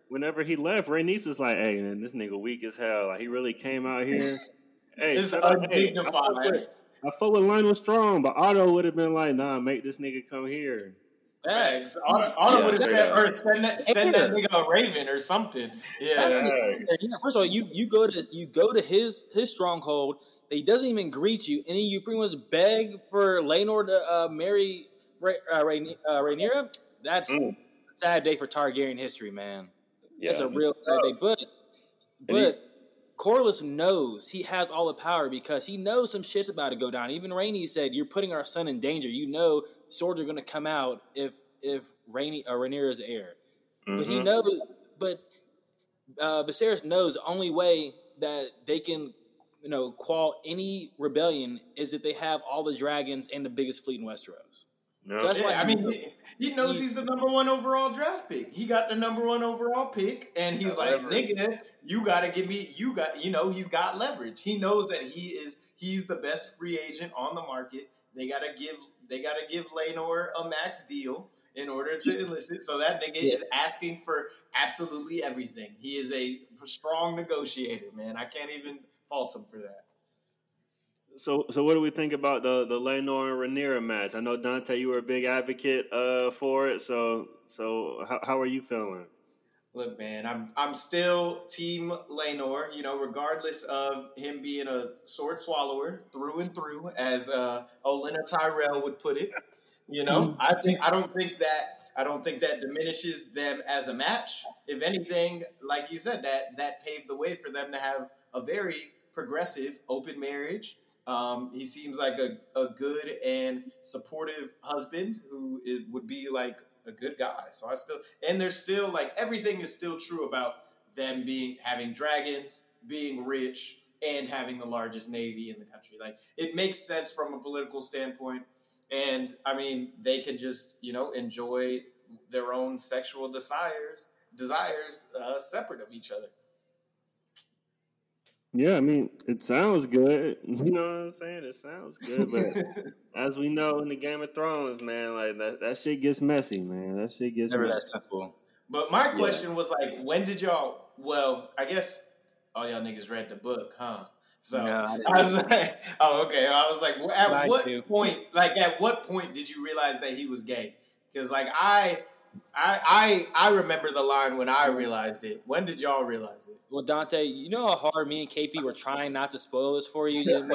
Speaker 1: whenever he left, Rhaenys was like, "Hey, man, this nigga weak as hell. Like he really came out here." hey,
Speaker 3: It's
Speaker 1: shout hey, I
Speaker 3: undignified.
Speaker 1: fuck with- I fuck with Lyonel Strong, but Otto would have been like, "Nah, make this nigga come here."
Speaker 3: Facts. Otto, Otto
Speaker 4: Yeah,
Speaker 3: would have said, or send that send that nigga a raven or something. Yeah.
Speaker 2: Yeah, first of all, you you go to you go to his his stronghold. He doesn't even greet you, and then you pretty much beg for Laenor to uh, marry Ra- uh, Rhaen- uh, Rhaenyra. That's
Speaker 1: Mm.
Speaker 2: a sad day for Targaryen history, man.
Speaker 4: Yeah.
Speaker 2: That's a real sad day. But
Speaker 4: And he-
Speaker 2: but Corlys knows he has all the power because he knows some shit's about to go down. Even Rhaenys said, "You're putting our son in danger. You know swords are going to come out if if Rainey or Rhaenyra is the heir." But he
Speaker 1: Mhm.
Speaker 2: knows. But uh, Viserys knows the only way that they can, you know, quell any rebellion is if they have all the dragons and the biggest fleet in Westeros.
Speaker 1: No.
Speaker 2: So that's why
Speaker 3: Yeah, I mean, he, he knows
Speaker 2: he-
Speaker 3: he's the number one overall draft pick. He got the number one overall pick, and he's like,
Speaker 1: However-
Speaker 3: "Nigga, you got to give me. You got, you know, he's got leverage. He knows that he is. He's the best free agent on the market. They got to give. They got to give Laenor a max deal in order to enlist it. So that nigga is asking for absolutely everything. He is a strong negotiator, man. I can't even fault him for that.
Speaker 1: So, so what do we think about the the Laenor and Rhaenyra match? I know Dante, you were a big advocate uh, for it. So, so how, how are you feeling?
Speaker 3: Look, man, I'm I'm still Team Laenor. You know, regardless of him being a sword swallower through and through, as uh, Olenna Tyrell would put it. You know, I think I don't think that I don't think that diminishes them as a match. If anything, like you said, that that paved the way for them to have a very progressive open marriage. Um, he seems like a, a good and supportive husband who it would be like a good guy. So I still and there's still like everything is still true about them being having dragons, being rich, and having the largest navy in the country. Like it makes sense from a political standpoint. And I mean, they can just you know enjoy their own sexual desires desires uh, separate of each other.
Speaker 1: Yeah, I mean, it sounds good. [laughs] You know what I'm saying? It sounds good, but as we know in the Game of Thrones, man, like that, that shit gets messy, man. That shit gets
Speaker 2: Never that
Speaker 1: messy.
Speaker 2: simple.
Speaker 3: But my question was like, when did y'all? Well, I guess all y'all niggas read the book, huh? So
Speaker 2: No, I
Speaker 3: I,
Speaker 2: didn't.
Speaker 3: was like, [laughs] oh, okay. I was like, well, at
Speaker 2: Mine
Speaker 3: what
Speaker 2: too.
Speaker 3: point? Like, at what point did you realize that he was gay? Because like I, I, I, I remember the line when I realized it. When did y'all realize it?
Speaker 2: Well, Dante, you know how hard me and KP were trying not to spoil this for you. [laughs] [laughs]
Speaker 3: That's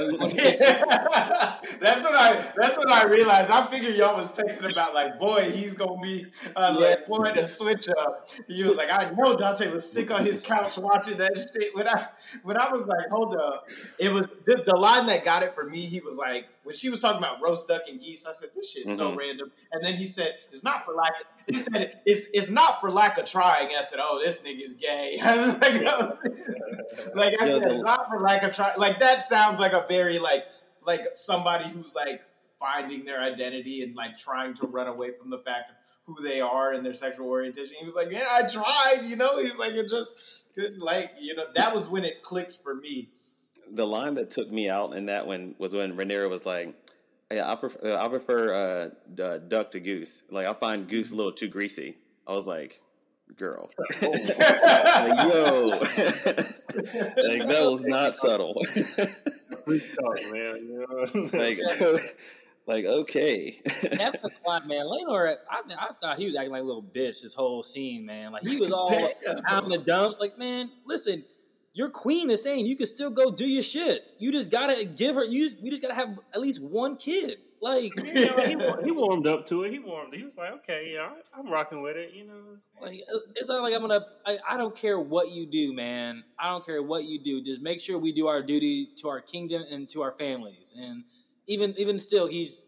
Speaker 3: what I. That's what I realized. I figured y'all was texting about like, boy, he's gonna be. Uh, was
Speaker 2: Yeah.
Speaker 3: like, boy, the switch up. He was like, I know Dante was sick on his couch watching that shit. When I, when I was like, hold up, it was the, the line that got it for me. He was like, when she was talking about roast duck and geese, I said, this shit's so
Speaker 4: Mhm.
Speaker 3: random. And then he said, it's not for lack. He said, it's it's not for lack of trying. I said, oh, this nigga's gay. [laughs] I like, like I [laughs] said, not for lack of trying. Like that sounds like a very like like somebody who's like finding their identity and like trying to run away from the fact of who they are and their sexual orientation. He was like, yeah, I tried. You know, he's like, it just couldn't like you know. That was when it clicked for me.
Speaker 4: The line that took me out in that one was when Rhaenyra was like, "Yeah, I prefer, I prefer uh, uh, duck to goose. Like I find goose a little too greasy." I was like, "Girl, [laughs] [laughs] like, yo, [laughs] like that was not subtle.
Speaker 1: Talk, man. You know?
Speaker 4: like, like okay,
Speaker 2: That's the spot, man. Laenor, I, I thought he was acting like a little bitch this whole scene, man. Like he was all
Speaker 3: Damn.
Speaker 2: out in the dumps. Like, man, listen, your queen is saying you can still go do your shit. You just gotta give her. You just, we just gotta have at least one kid. Like, [laughs]
Speaker 1: You know, he, he [laughs] warmed up to it. He warmed. He was like, "Okay, yeah, I- I'm rocking with it." You know,
Speaker 2: like it's not like I'm gonna. I, I don't care what you do, man. I don't care what you do. Just make sure we do our duty to our kingdom and to our families. And even even still, he's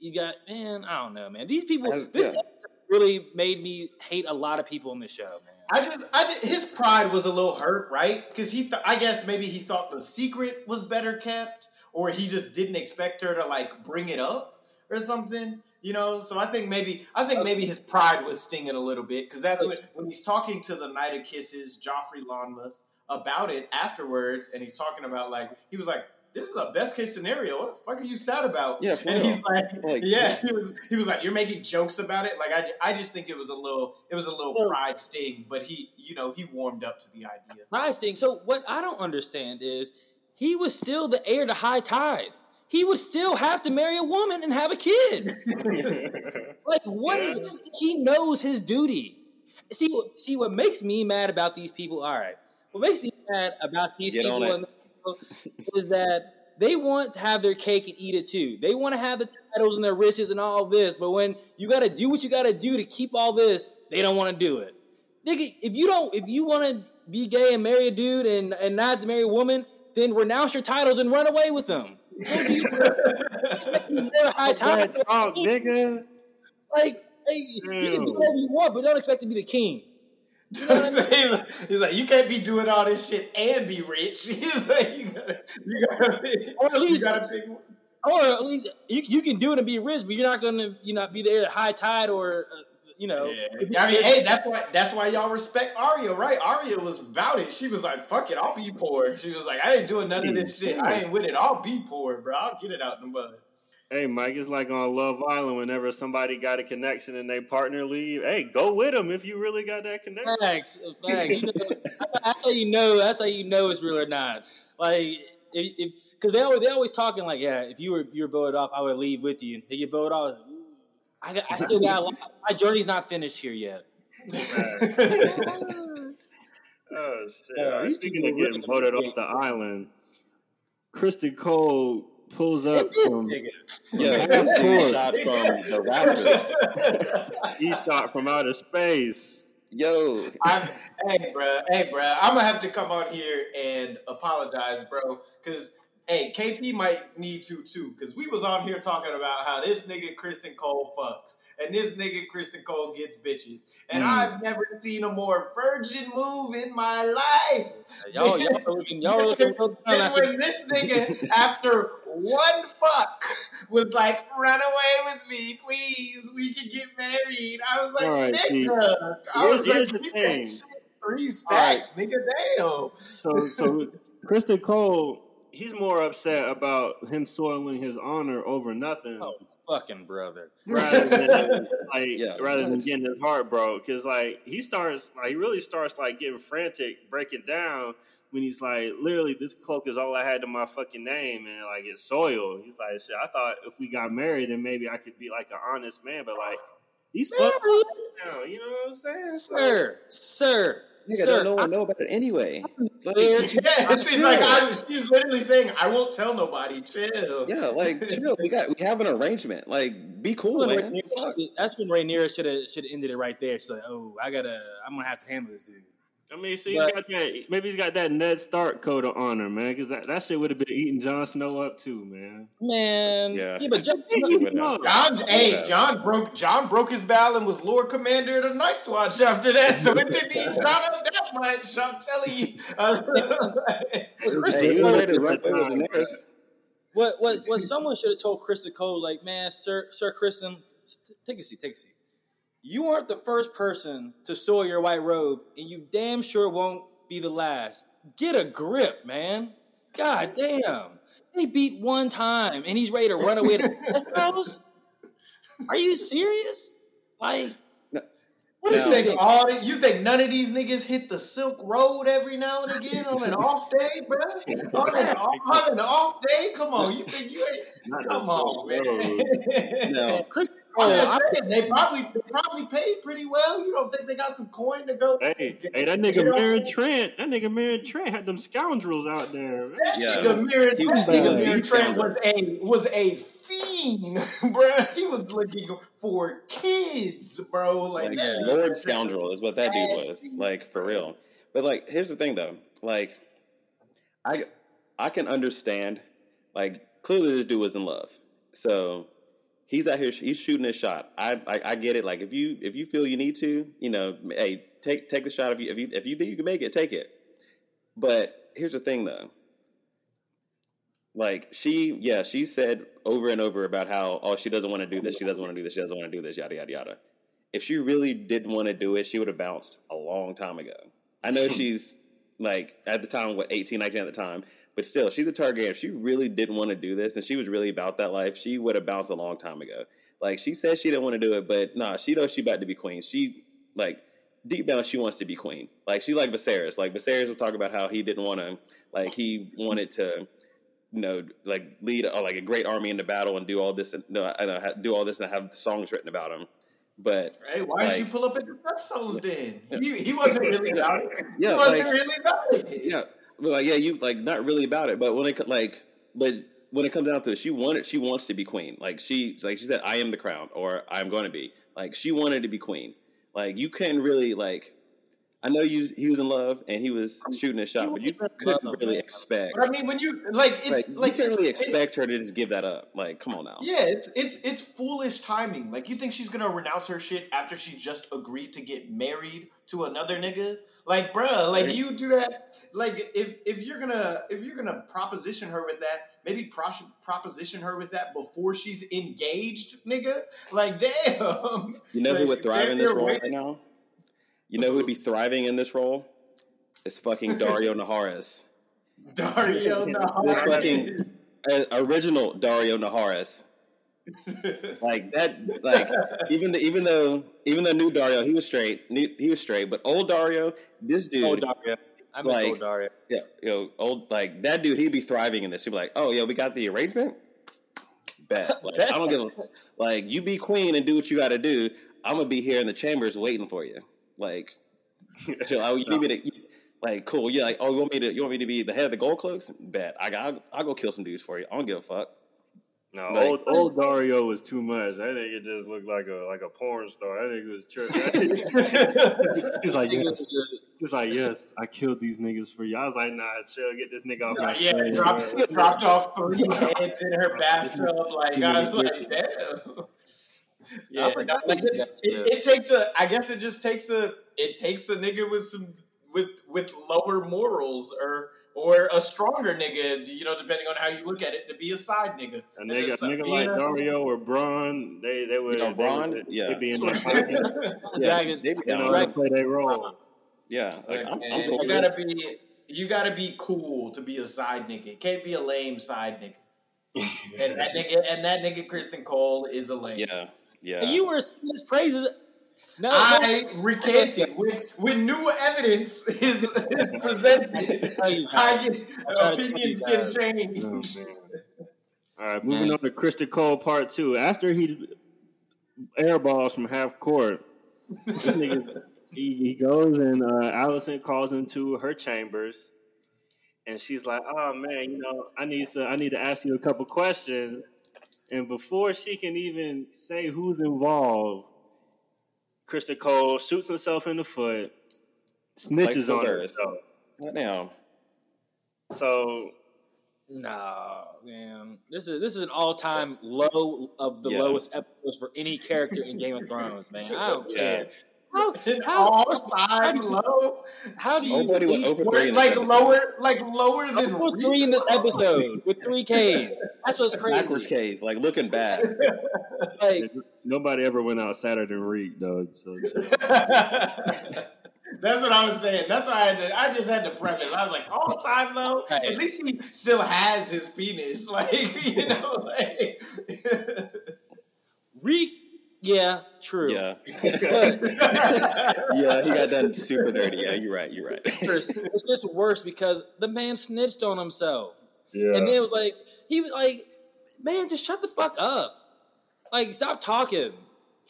Speaker 2: you got man. I don't know, man. These people.
Speaker 4: As-
Speaker 2: this
Speaker 4: yeah.
Speaker 2: really made me hate a lot of people in the show, man.
Speaker 3: I just, I just, his pride was a little hurt, right? Because he, th- I guess maybe he thought the secret was better kept, or he just didn't expect her to like bring it up or something, you know. So I think maybe, I think maybe his pride was stinging a little bit because that's when when he's talking to the Knight of Kisses, Joffrey Lonmouth, about it afterwards, and he's talking about like he was like. This is a best case scenario. What the fuck are you sad about?
Speaker 4: Yeah,
Speaker 3: and he's like,
Speaker 4: Like- [laughs]
Speaker 3: yeah, he was. He was like, you're making jokes about it. Like, I, I just think it was a little, it was a little
Speaker 2: So-
Speaker 3: pride sting. But he, you know, he warmed up to the idea.
Speaker 2: Pride sting. So what I don't understand is he was still the heir to high tide. He would still have to marry a woman and have a kid. [laughs] Like what is he knows his duty. See what see what makes me mad about these people, all right. What makes me mad about these
Speaker 4: Get on
Speaker 2: people,
Speaker 4: it.
Speaker 2: and is that they want to have their cake and eat it too. They want to have the titles and their riches and all this, but when you got to do what you got to do to keep all this, they don't want to do it. Nigga, if you don't, if you want to be gay and marry a dude and, and not marry a woman, then renounce your titles and run away with them. Don't be- They're high tide.
Speaker 1: talk, nigga.
Speaker 2: Like, hey, you can do whatever you want, but don't expect to be the king. [laughs]
Speaker 3: He's, like, you can't be doing all this shit and be rich. [laughs] He's like, you gotta, you gotta, [laughs] pick,
Speaker 2: Or at
Speaker 3: you gotta pick one.
Speaker 2: Or at least you, you can do it and be rich, but you're not gonna you know be there at high tide or uh, you know.
Speaker 3: Yeah. I mean, hey, that's why that's why y'all respect Arya, right? Arya was about it. She was like, "Fuck it, I'll be poor." She was like, "I ain't doing none of this shit. I ain't with it. I'll be poor, bro. I'll get it out in the mud."
Speaker 1: Hey, Mike, it's like on Love Island. Whenever somebody got a connection and they partner leave, hey, go with them if you really got that connection.
Speaker 2: Facts, facts. You know, that's, that's how you know. That's how you know it's real or not. Like if because they always they always talking like, yeah, if you were you were voted off, I would leave with you. They get voted off. I, got, I still got a lot. my journey's not finished here yet.
Speaker 1: Oh shit!
Speaker 2: Yeah,
Speaker 1: Speaking of getting voted off the island, Criston Cole pulls up from
Speaker 2: Nigga.
Speaker 4: yeah,
Speaker 1: Yeah,
Speaker 4: this
Speaker 1: of
Speaker 4: shot from the Raptors. [laughs]
Speaker 1: he shot from outer space.
Speaker 4: Yo,
Speaker 3: I'm, hey, bro, hey, bro, I'm gonna have to come out here and apologize, bro, because Hey, KP might need to too, because we was on here talking about how this nigga Criston Cole fucks, and this nigga Criston Cole gets bitches, and
Speaker 2: Mm.
Speaker 3: I've never seen a more virgin move in my life.
Speaker 2: Y'all, y'all looking, y'all looking down [laughs]
Speaker 3: And when this nigga, after one fuck, was like, "Run away with me, please. We can get married." I was like,
Speaker 1: right,
Speaker 3: "Nigga," I was
Speaker 1: here's
Speaker 3: like,
Speaker 1: the
Speaker 3: "Keep that
Speaker 1: thing.
Speaker 3: shit three stacks, nigga. Damn."
Speaker 1: So, so [laughs] Criston Cole, he's more upset about him soiling his honor over nothing.
Speaker 2: Oh, fucking brother.
Speaker 1: rather than [laughs] like
Speaker 4: Yeah.
Speaker 1: rather than getting his heart broke because like he starts like he really starts like getting frantic breaking down when he's like literally this cloak is all I had to my fucking name and like it's soiled he's like shit I thought if we got married then maybe I could be like an honest man but like he's fucked now you know what I'm saying
Speaker 2: Sir, sir,
Speaker 4: Nigga,
Speaker 2: sir.
Speaker 4: don't no one know about it anyway. Like, [laughs]
Speaker 3: Yeah, she's
Speaker 4: chill.
Speaker 3: like, I, she's literally saying, "I won't tell nobody." Chill.
Speaker 4: yeah, like chill. We got we have an arrangement. Like, be cool,
Speaker 2: That's when
Speaker 4: man.
Speaker 2: Rhaenyra That's when Rhaenyra should have should have ended it right there. She's like, "Oh, I gotta, I'm gonna have to handle this dude."
Speaker 1: I mean so he's
Speaker 2: But-
Speaker 1: got that maybe he's got that Ned Stark code of honor man because that, that shit would have been eating Jon Snow up too man
Speaker 2: Man,
Speaker 4: Yeah.
Speaker 2: yeah, but Jon-
Speaker 1: Yeah,
Speaker 4: you would know.
Speaker 3: Jon, hey,
Speaker 4: Yeah.
Speaker 3: Jon broke Jon broke his vow and was Lord Commander of the Night's Watch after that, so it didn't eat [laughs] Jon up that much. I'm telling you. Uh, [laughs]
Speaker 4: Hey, he was ready to with Daenerys.
Speaker 2: what what what someone should have told Criston Cole, like, man, Sir Sir Criston, take a seat, take a seat. You aren't the first person to soil your white robe, and you damn sure won't be the last. Get a grip, man. God damn. They beat one time, and he's ready to run away to [laughs] Westeros? Are you serious? Like,
Speaker 4: No.
Speaker 2: what
Speaker 3: you
Speaker 2: is
Speaker 4: Now-
Speaker 2: this?
Speaker 3: think all the- you think none of these niggas hit the Silk Road every now and again on an off day, bro? On an, on an off day? Come on, you think you ain't?
Speaker 1: Not
Speaker 3: Come on,
Speaker 1: Silk
Speaker 3: man.
Speaker 4: No,
Speaker 3: I'm
Speaker 2: Oh,
Speaker 3: just
Speaker 2: I-
Speaker 3: saying they probably they probably paid pretty well. You don't think they got some coin to go?
Speaker 1: Hey, hey, that nigga Meryn Trant, that nigga Meryn Trant had them scoundrels out there. Man.
Speaker 3: That
Speaker 4: Yeah.
Speaker 3: nigga Mirror, that nigga
Speaker 4: bad.
Speaker 3: Trent was a was a fiend, [laughs] bro. He was looking for kids, bro. Like,
Speaker 4: like
Speaker 3: that
Speaker 4: Lord Scoundrel is what that dude was. Like for real. But like, here's the thing though. Like, I I can understand. Like, clearly this dude was in love. So he's out here. He's shooting his shot. I, I I get it. Like if you if you feel you need to, you know, hey, take take the shot. If you if you if you think you can make it, take it. But here's the thing though. Like she, yeah, she said over and over about how oh she doesn't want to do this, she doesn't want to do this, she doesn't want to do this, yada yada yada. If she really didn't want to do it, she would have bounced a long time ago. I know [laughs] she's like at the time what 18, 19 at the time, but still she's a Targaryen. If she really didn't want to do this and she was really about that life, she would have bounced a long time ago. Like she said she didn't want to do it, but nah, she knows she about to be queen. She like deep down she wants to be queen. Like she's like Viserys. Like Viserys will talk about how he didn't want to like he wanted to you know, like lead uh, like a great army into battle and do all this and no, I know, ha- do all this and have songs written about him. But
Speaker 3: Hey, why did
Speaker 4: Like-
Speaker 3: you pull up at the stepstones then? He, he wasn't really about it.
Speaker 4: Yeah,
Speaker 3: he wasn't
Speaker 4: like-
Speaker 3: really about it.
Speaker 4: yeah, but like yeah, you like not really about it. But when it like, but when it comes down to it, she wanted she wants to be queen. Like she like she said, I am the crown, or I'm going to be. Like she wanted to be queen. Like you couldn't really like. I know you, he was in love and he was shooting a shot, but you couldn't really expect.
Speaker 3: But I mean, when you like, it's
Speaker 4: Like,
Speaker 3: like,
Speaker 4: you can't really expect her to just give that up. Like, come on now.
Speaker 3: Yeah, it's it's it's foolish timing. Like you think she's gonna renounce her shit after she just agreed to get married to another nigga? Like, bruh, like you do that. Like if if you're gonna if you're gonna proposition her with that, maybe pros- proposition her with that before she's engaged, nigga. Like, damn.
Speaker 4: You know who would thrive in this role right now? You know who would be thriving in this role? It's fucking [laughs] Daario Naharis.
Speaker 3: Daario
Speaker 4: This
Speaker 3: Naharis.
Speaker 4: fucking uh, original Daario Naharis. Like that, like even the, even though even though new Daario he was straight, new, he was straight, but old Daario, this dude,
Speaker 2: Old Daario, I miss
Speaker 4: Like-
Speaker 2: old Daario.
Speaker 4: yeah, you know, old like that dude, he'd be thriving in this. He'd be like, oh yeah, we got the arrangement. Bet, [laughs] like I don't give a like you be queen and do what you got to do. I'm gonna be here in the chambers waiting for you. Like, [laughs] till I, oh, you need me to. Like cool, yeah. Like, oh, you want me to? You want me to be the head of the gold cloaks? Bet I got. I'll, I'll go kill some dudes for you. I don't give a fuck.
Speaker 1: No,
Speaker 4: Like-
Speaker 1: old old Daario was too much. That nigga just looked like a like a porn star. That nigga was tripping. [laughs] He's like, yes. He's like, yes, I killed these niggas for you. I was like, nah, chill, get this nigga off my
Speaker 3: yeah,
Speaker 1: screen,
Speaker 3: dropped, [laughs] dropped off three heads in her bathtub. Like I was like, damn. [laughs] Yeah,
Speaker 2: forgot
Speaker 3: like
Speaker 2: about
Speaker 3: it,
Speaker 2: yeah.
Speaker 3: it takes a. I guess it just takes a. It takes a nigga with some with with lower morals or or a stronger nigga. You know, depending on how you look at it, to be a side nigga.
Speaker 1: A
Speaker 3: And
Speaker 1: nigga, a nigga like Daario or Bronn, they they would,
Speaker 4: know,
Speaker 1: they
Speaker 4: Bronn?
Speaker 1: would
Speaker 4: Yeah.
Speaker 1: they be in their pocket, [laughs]
Speaker 2: The
Speaker 4: Yeah,
Speaker 2: dragon.
Speaker 4: they be
Speaker 1: you know,
Speaker 2: Dragon-
Speaker 1: play their role.
Speaker 4: Yeah, like I'm, I'm
Speaker 3: you gotta be you gotta be cool to be a side nigga. It can't be a lame side nigga. [laughs] and that nigga and that nigga Criston Cole is a lame.
Speaker 4: Yeah, yeah.
Speaker 2: And you were singing his praises. No,
Speaker 3: I recanted when when new evidence [laughs] is, is presented. [laughs] I get,
Speaker 2: try to tell
Speaker 3: opinions
Speaker 2: you
Speaker 3: get
Speaker 2: guys.
Speaker 3: changed.
Speaker 1: Oh. All right, moving on to Criston Cole part two. After he airballs from half court, this nigga [laughs] he, he goes and uh, Alicent calls into her chambers, and she's like, "Oh man, you know, I need to I need to ask you a couple questions." And before she can even say who's involved, Criston Cole shoots himself in the foot, snitches
Speaker 4: Like
Speaker 1: on
Speaker 4: Solaris.
Speaker 1: herself.
Speaker 4: Now,
Speaker 1: So
Speaker 2: No, man. This is this is an all time low of the
Speaker 4: Yeah.
Speaker 2: lowest episodes for any character in Game of Thrones, man. I don't
Speaker 4: Yeah.
Speaker 2: care. How,
Speaker 3: An
Speaker 2: how,
Speaker 3: all time low.
Speaker 2: how do you
Speaker 4: Nobody went over three in
Speaker 3: like
Speaker 4: episode.
Speaker 3: lower, like lower than
Speaker 2: I'll put three in this episode with three [laughs] Ks? That's what's crazy.
Speaker 4: backwards
Speaker 2: crazy.
Speaker 4: case, like looking back.
Speaker 2: Like,
Speaker 1: nobody ever went out Saturday than Reek, dog. So, so. [laughs]
Speaker 3: That's what I was saying. That's why I had to. I just had to preface. I was like, all time low.
Speaker 2: Right.
Speaker 3: At least he still has his penis. [laughs] Like you know, like.
Speaker 2: Reek, yeah, true.
Speaker 4: Yeah, [laughs] yeah, he got done super dirty. Yeah, you're right. You're right.
Speaker 2: it's it's just worse because the man snitched on himself.
Speaker 1: Yeah.
Speaker 2: And then it was like, he was like, man, just shut the fuck up. Like, stop talking.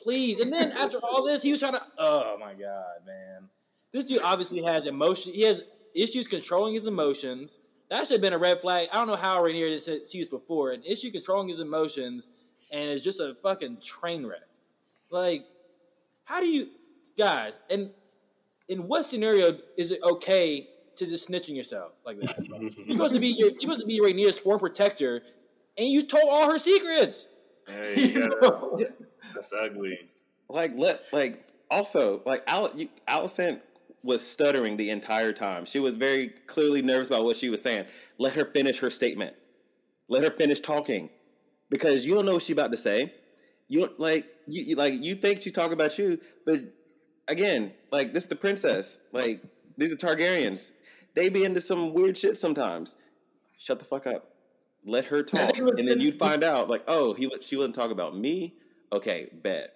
Speaker 2: Please. And then after all this, he was trying to, oh my God, man. This dude obviously has emotion. He has issues controlling his emotions. That should have been a red flag. I don't know how Rhaenyra did see see this before. An issue controlling his emotions, and it's just a fucking train wreck. Like, how do you, guys, and in what scenario is it okay to just snitching yourself like that? You're supposed to be your, you're supposed to be Rhaenyra's sworn protector, and you told all her secrets.
Speaker 1: Hey,
Speaker 3: You
Speaker 1: yeah, [laughs] that's ugly.
Speaker 4: like let like also like Al- you, Alicent was stuttering the entire time. She was very clearly nervous about what she was saying. Let her finish her statement. Let her finish talking, because you don't know what she's about to say. You like you, you like you think she talking about you, but again, like this is the princess. Like these are Targaryens. They be into some weird shit sometimes. Shut the fuck up. Let her [laughs] talk, and then you'd find out. Like, oh, he she wouldn't talk about me. Okay, bet.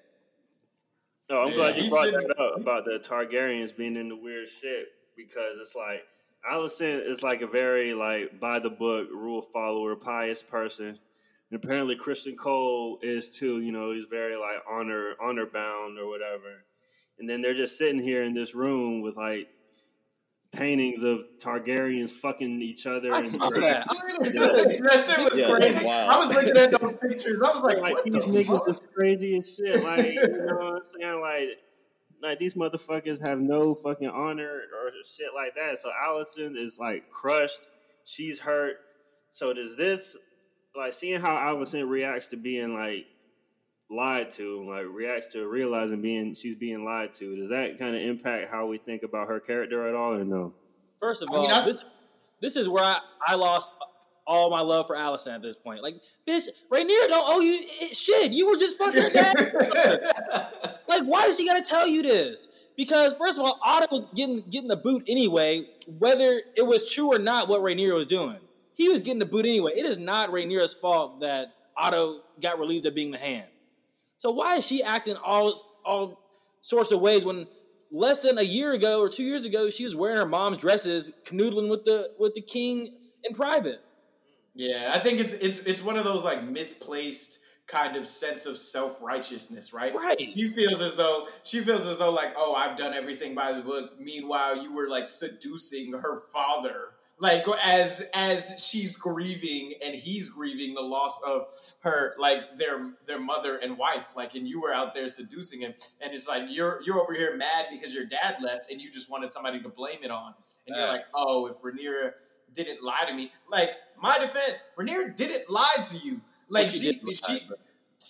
Speaker 1: No, I'm
Speaker 3: Yeah,
Speaker 1: glad you brought that up about the Targaryens being in the weird shit because it's like Alicent is like a very like by the book rule follower, pious person. And apparently Criston Cole is too, you know, he's very like honor honor bound or whatever. And then they're just sitting here in this room with like paintings of Targaryens fucking each other
Speaker 2: I
Speaker 1: and
Speaker 2: saw [laughs] that.
Speaker 3: that shit was
Speaker 4: Yeah,
Speaker 3: crazy.
Speaker 4: wow.
Speaker 3: I was looking at those pictures. I was like,
Speaker 1: like
Speaker 3: what
Speaker 1: these
Speaker 3: the
Speaker 1: niggas
Speaker 3: fuck?
Speaker 1: is crazy as shit. Like you know what I'm saying? Like like these motherfuckers have no fucking honor or shit like that. So Alicent is like crushed. She's hurt. So does this like seeing how Alicent reacts to being like lied to, like reacts to realizing being she's being lied to, does that kind of impact how we think about her character at all or no?
Speaker 2: First of
Speaker 3: I
Speaker 2: all,
Speaker 3: mean, I-
Speaker 2: this this is where I, I lost all my love for Alicent at this point. Like, bitch, Rhaenyra don't owe you i- shit. You were just fucking her dad. [laughs] like, why does she gotta tell you this? Because first of all, Otto was getting getting the boot anyway, whether it was true or not what Rhaenyra was doing. He was getting the boot anyway. It is not Rhaenyra's fault that Otto got relieved of being the hand. So why is she acting all all sorts of ways when less than a year ago or two years ago she was wearing her mom's dresses, canoodling with the with the king in private?
Speaker 3: Yeah, I think it's it's it's one of those like misplaced kind of sense of self righteousness, right?
Speaker 2: Right.
Speaker 3: She feels as though she feels as though like, oh, I've done everything by the book. Meanwhile, you were like seducing her father. Like as as she's grieving and he's grieving the loss of her like their their mother and wife like and you were out there seducing him. And it's like you're you're over here mad because your dad left and you just wanted somebody to blame it on. And you're like oh if Rhaenyra didn't lie to me like my defense Rhaenyra didn't lie to you. Like she she,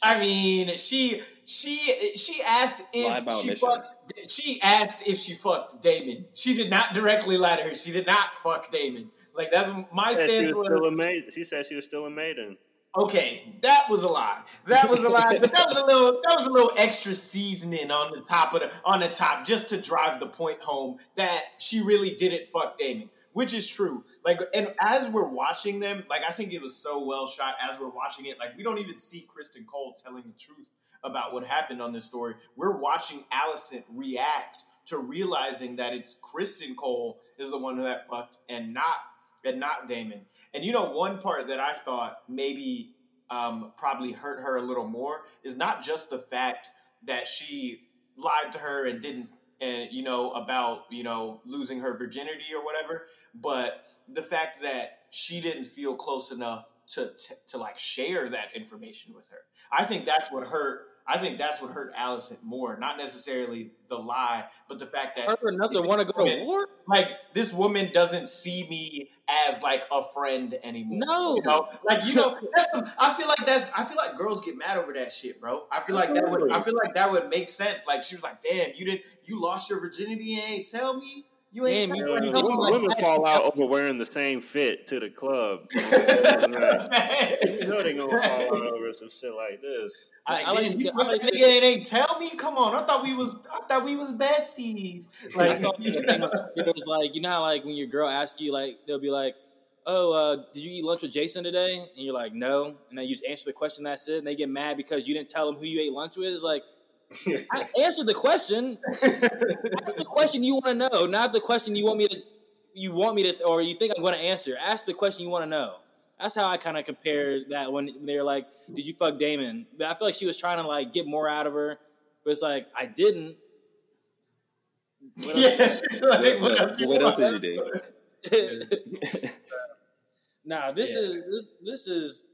Speaker 3: I mean, she she she asked if she
Speaker 4: mission.
Speaker 3: fucked. She asked if she fucked Daemon. She did not directly lie to her. She did not fuck Daemon. Like that's my
Speaker 1: She said she
Speaker 3: stance.
Speaker 1: was still a
Speaker 3: Was,
Speaker 1: maiden. She said she was still a maiden.
Speaker 3: Okay, that was a lie. That was a lie. But that was a little. That was a little extra seasoning on the top of the on the top, just to drive the point home that she really didn't fuck Daemon, which is true. Like, and as we're watching them, like I think it was so well shot. As we're watching it, like we don't even see Criston Cole telling the truth about what happened on this story. We're watching Alicent react to realizing that it's Criston Cole is the one who that fucked and not and not Daemon. And you know, one part that I thought maybe um, probably hurt her a little more is not just the fact that she lied to her and didn't and you know about you know losing her virginity or whatever but the fact that she didn't feel close enough to, to to like share that information with her i think that's what hurt i think that's what hurt Alicent more not necessarily the lie but the fact that
Speaker 2: Her enough to want to go to war?
Speaker 3: like this woman doesn't see me as like a friend anymore.
Speaker 2: No.
Speaker 3: you know, like you know, [laughs] that's the, I feel like that's I feel like girls get mad over that shit, bro. I feel like that would I feel like that would make sense. Like she was like, "Damn, you didn't you lost your virginity and ain't tell me." You ain't
Speaker 2: Damn,
Speaker 3: tell
Speaker 2: you-
Speaker 3: me.
Speaker 1: women,
Speaker 2: like
Speaker 1: women fall out over wearing the same fit to the club. [laughs] you know they gonna fall out over some shit like this.
Speaker 3: Like,
Speaker 2: I like-
Speaker 3: damn, you
Speaker 2: I
Speaker 3: fucked
Speaker 2: like
Speaker 3: nigga and ain't tell me. Come on, I thought we was I thought we was besties. [laughs] Like,
Speaker 2: saw the thing on Twitter, it was like, you know how like when your girl asks you, like they'll be like, "Oh, uh, did you eat lunch with Jason today?" And you're like, "No," and then you just answer the question. That's it. And they get mad because you didn't tell them who you ate lunch with. It's like, [laughs] I answered the question. Ask the question you want to know, not the question you want me to. You want me to, or you think I'm going to answer. Ask the question you want to know. That's how I kind of compare that when they're like, "Did you fuck Daemon?" But I feel like she was trying to like get more out of her, but it's like I didn't. What [laughs]
Speaker 3: yeah,
Speaker 2: else?
Speaker 3: she's like,
Speaker 4: What,
Speaker 3: else you
Speaker 4: what else did you do?
Speaker 2: nah, this
Speaker 3: Yeah.
Speaker 2: is this this is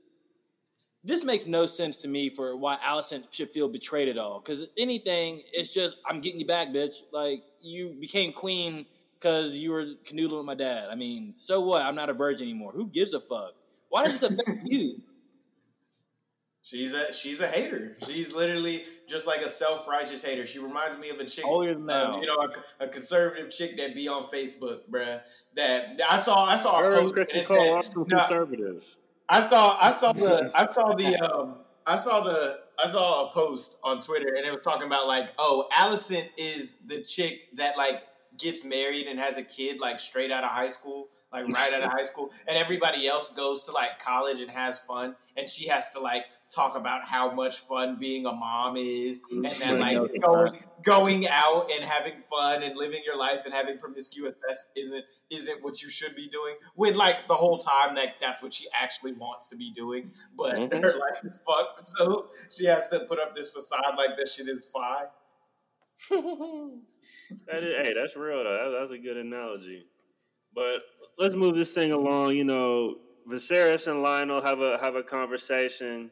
Speaker 2: this makes no sense to me for why Alicent should feel betrayed at all. Because anything, it's just I'm getting you back, bitch. Like you became queen because you were canoodling with my dad. I mean, so what? I'm not a virgin anymore. Who gives a fuck? Why does this affect [laughs] you?
Speaker 3: She's a she's a hater. She's literally just like a self righteous hater. She reminds me of a chick,
Speaker 2: Holier than
Speaker 3: uh, you know, a, a conservative chick that be on Facebook, bruh. That I saw I saw a
Speaker 1: Her and
Speaker 3: post. And
Speaker 1: Kristen
Speaker 3: it said,
Speaker 1: some
Speaker 3: no,
Speaker 1: conservatives.
Speaker 3: I saw I saw the [laughs] I saw the um I saw the I saw a post on Twitter and it was talking about like oh Alicent is the chick that like gets married and has a kid like straight out of high school like right out of high school. And everybody else goes to like college and has fun. And she has to like talk about how much fun being a mom is. And then like going, going out and having fun and living your life and having promiscuous sex isn't isn't what you should be doing With like the whole time that that's what she actually wants to be doing. But
Speaker 4: Mhm.
Speaker 3: her life is fucked [laughs] so she has to put up this facade like this shit is fine [laughs]
Speaker 1: That is, hey, that's real though. That, that's a good analogy. But let's move this thing along. You know, Viserys and Lyonel have a have a conversation.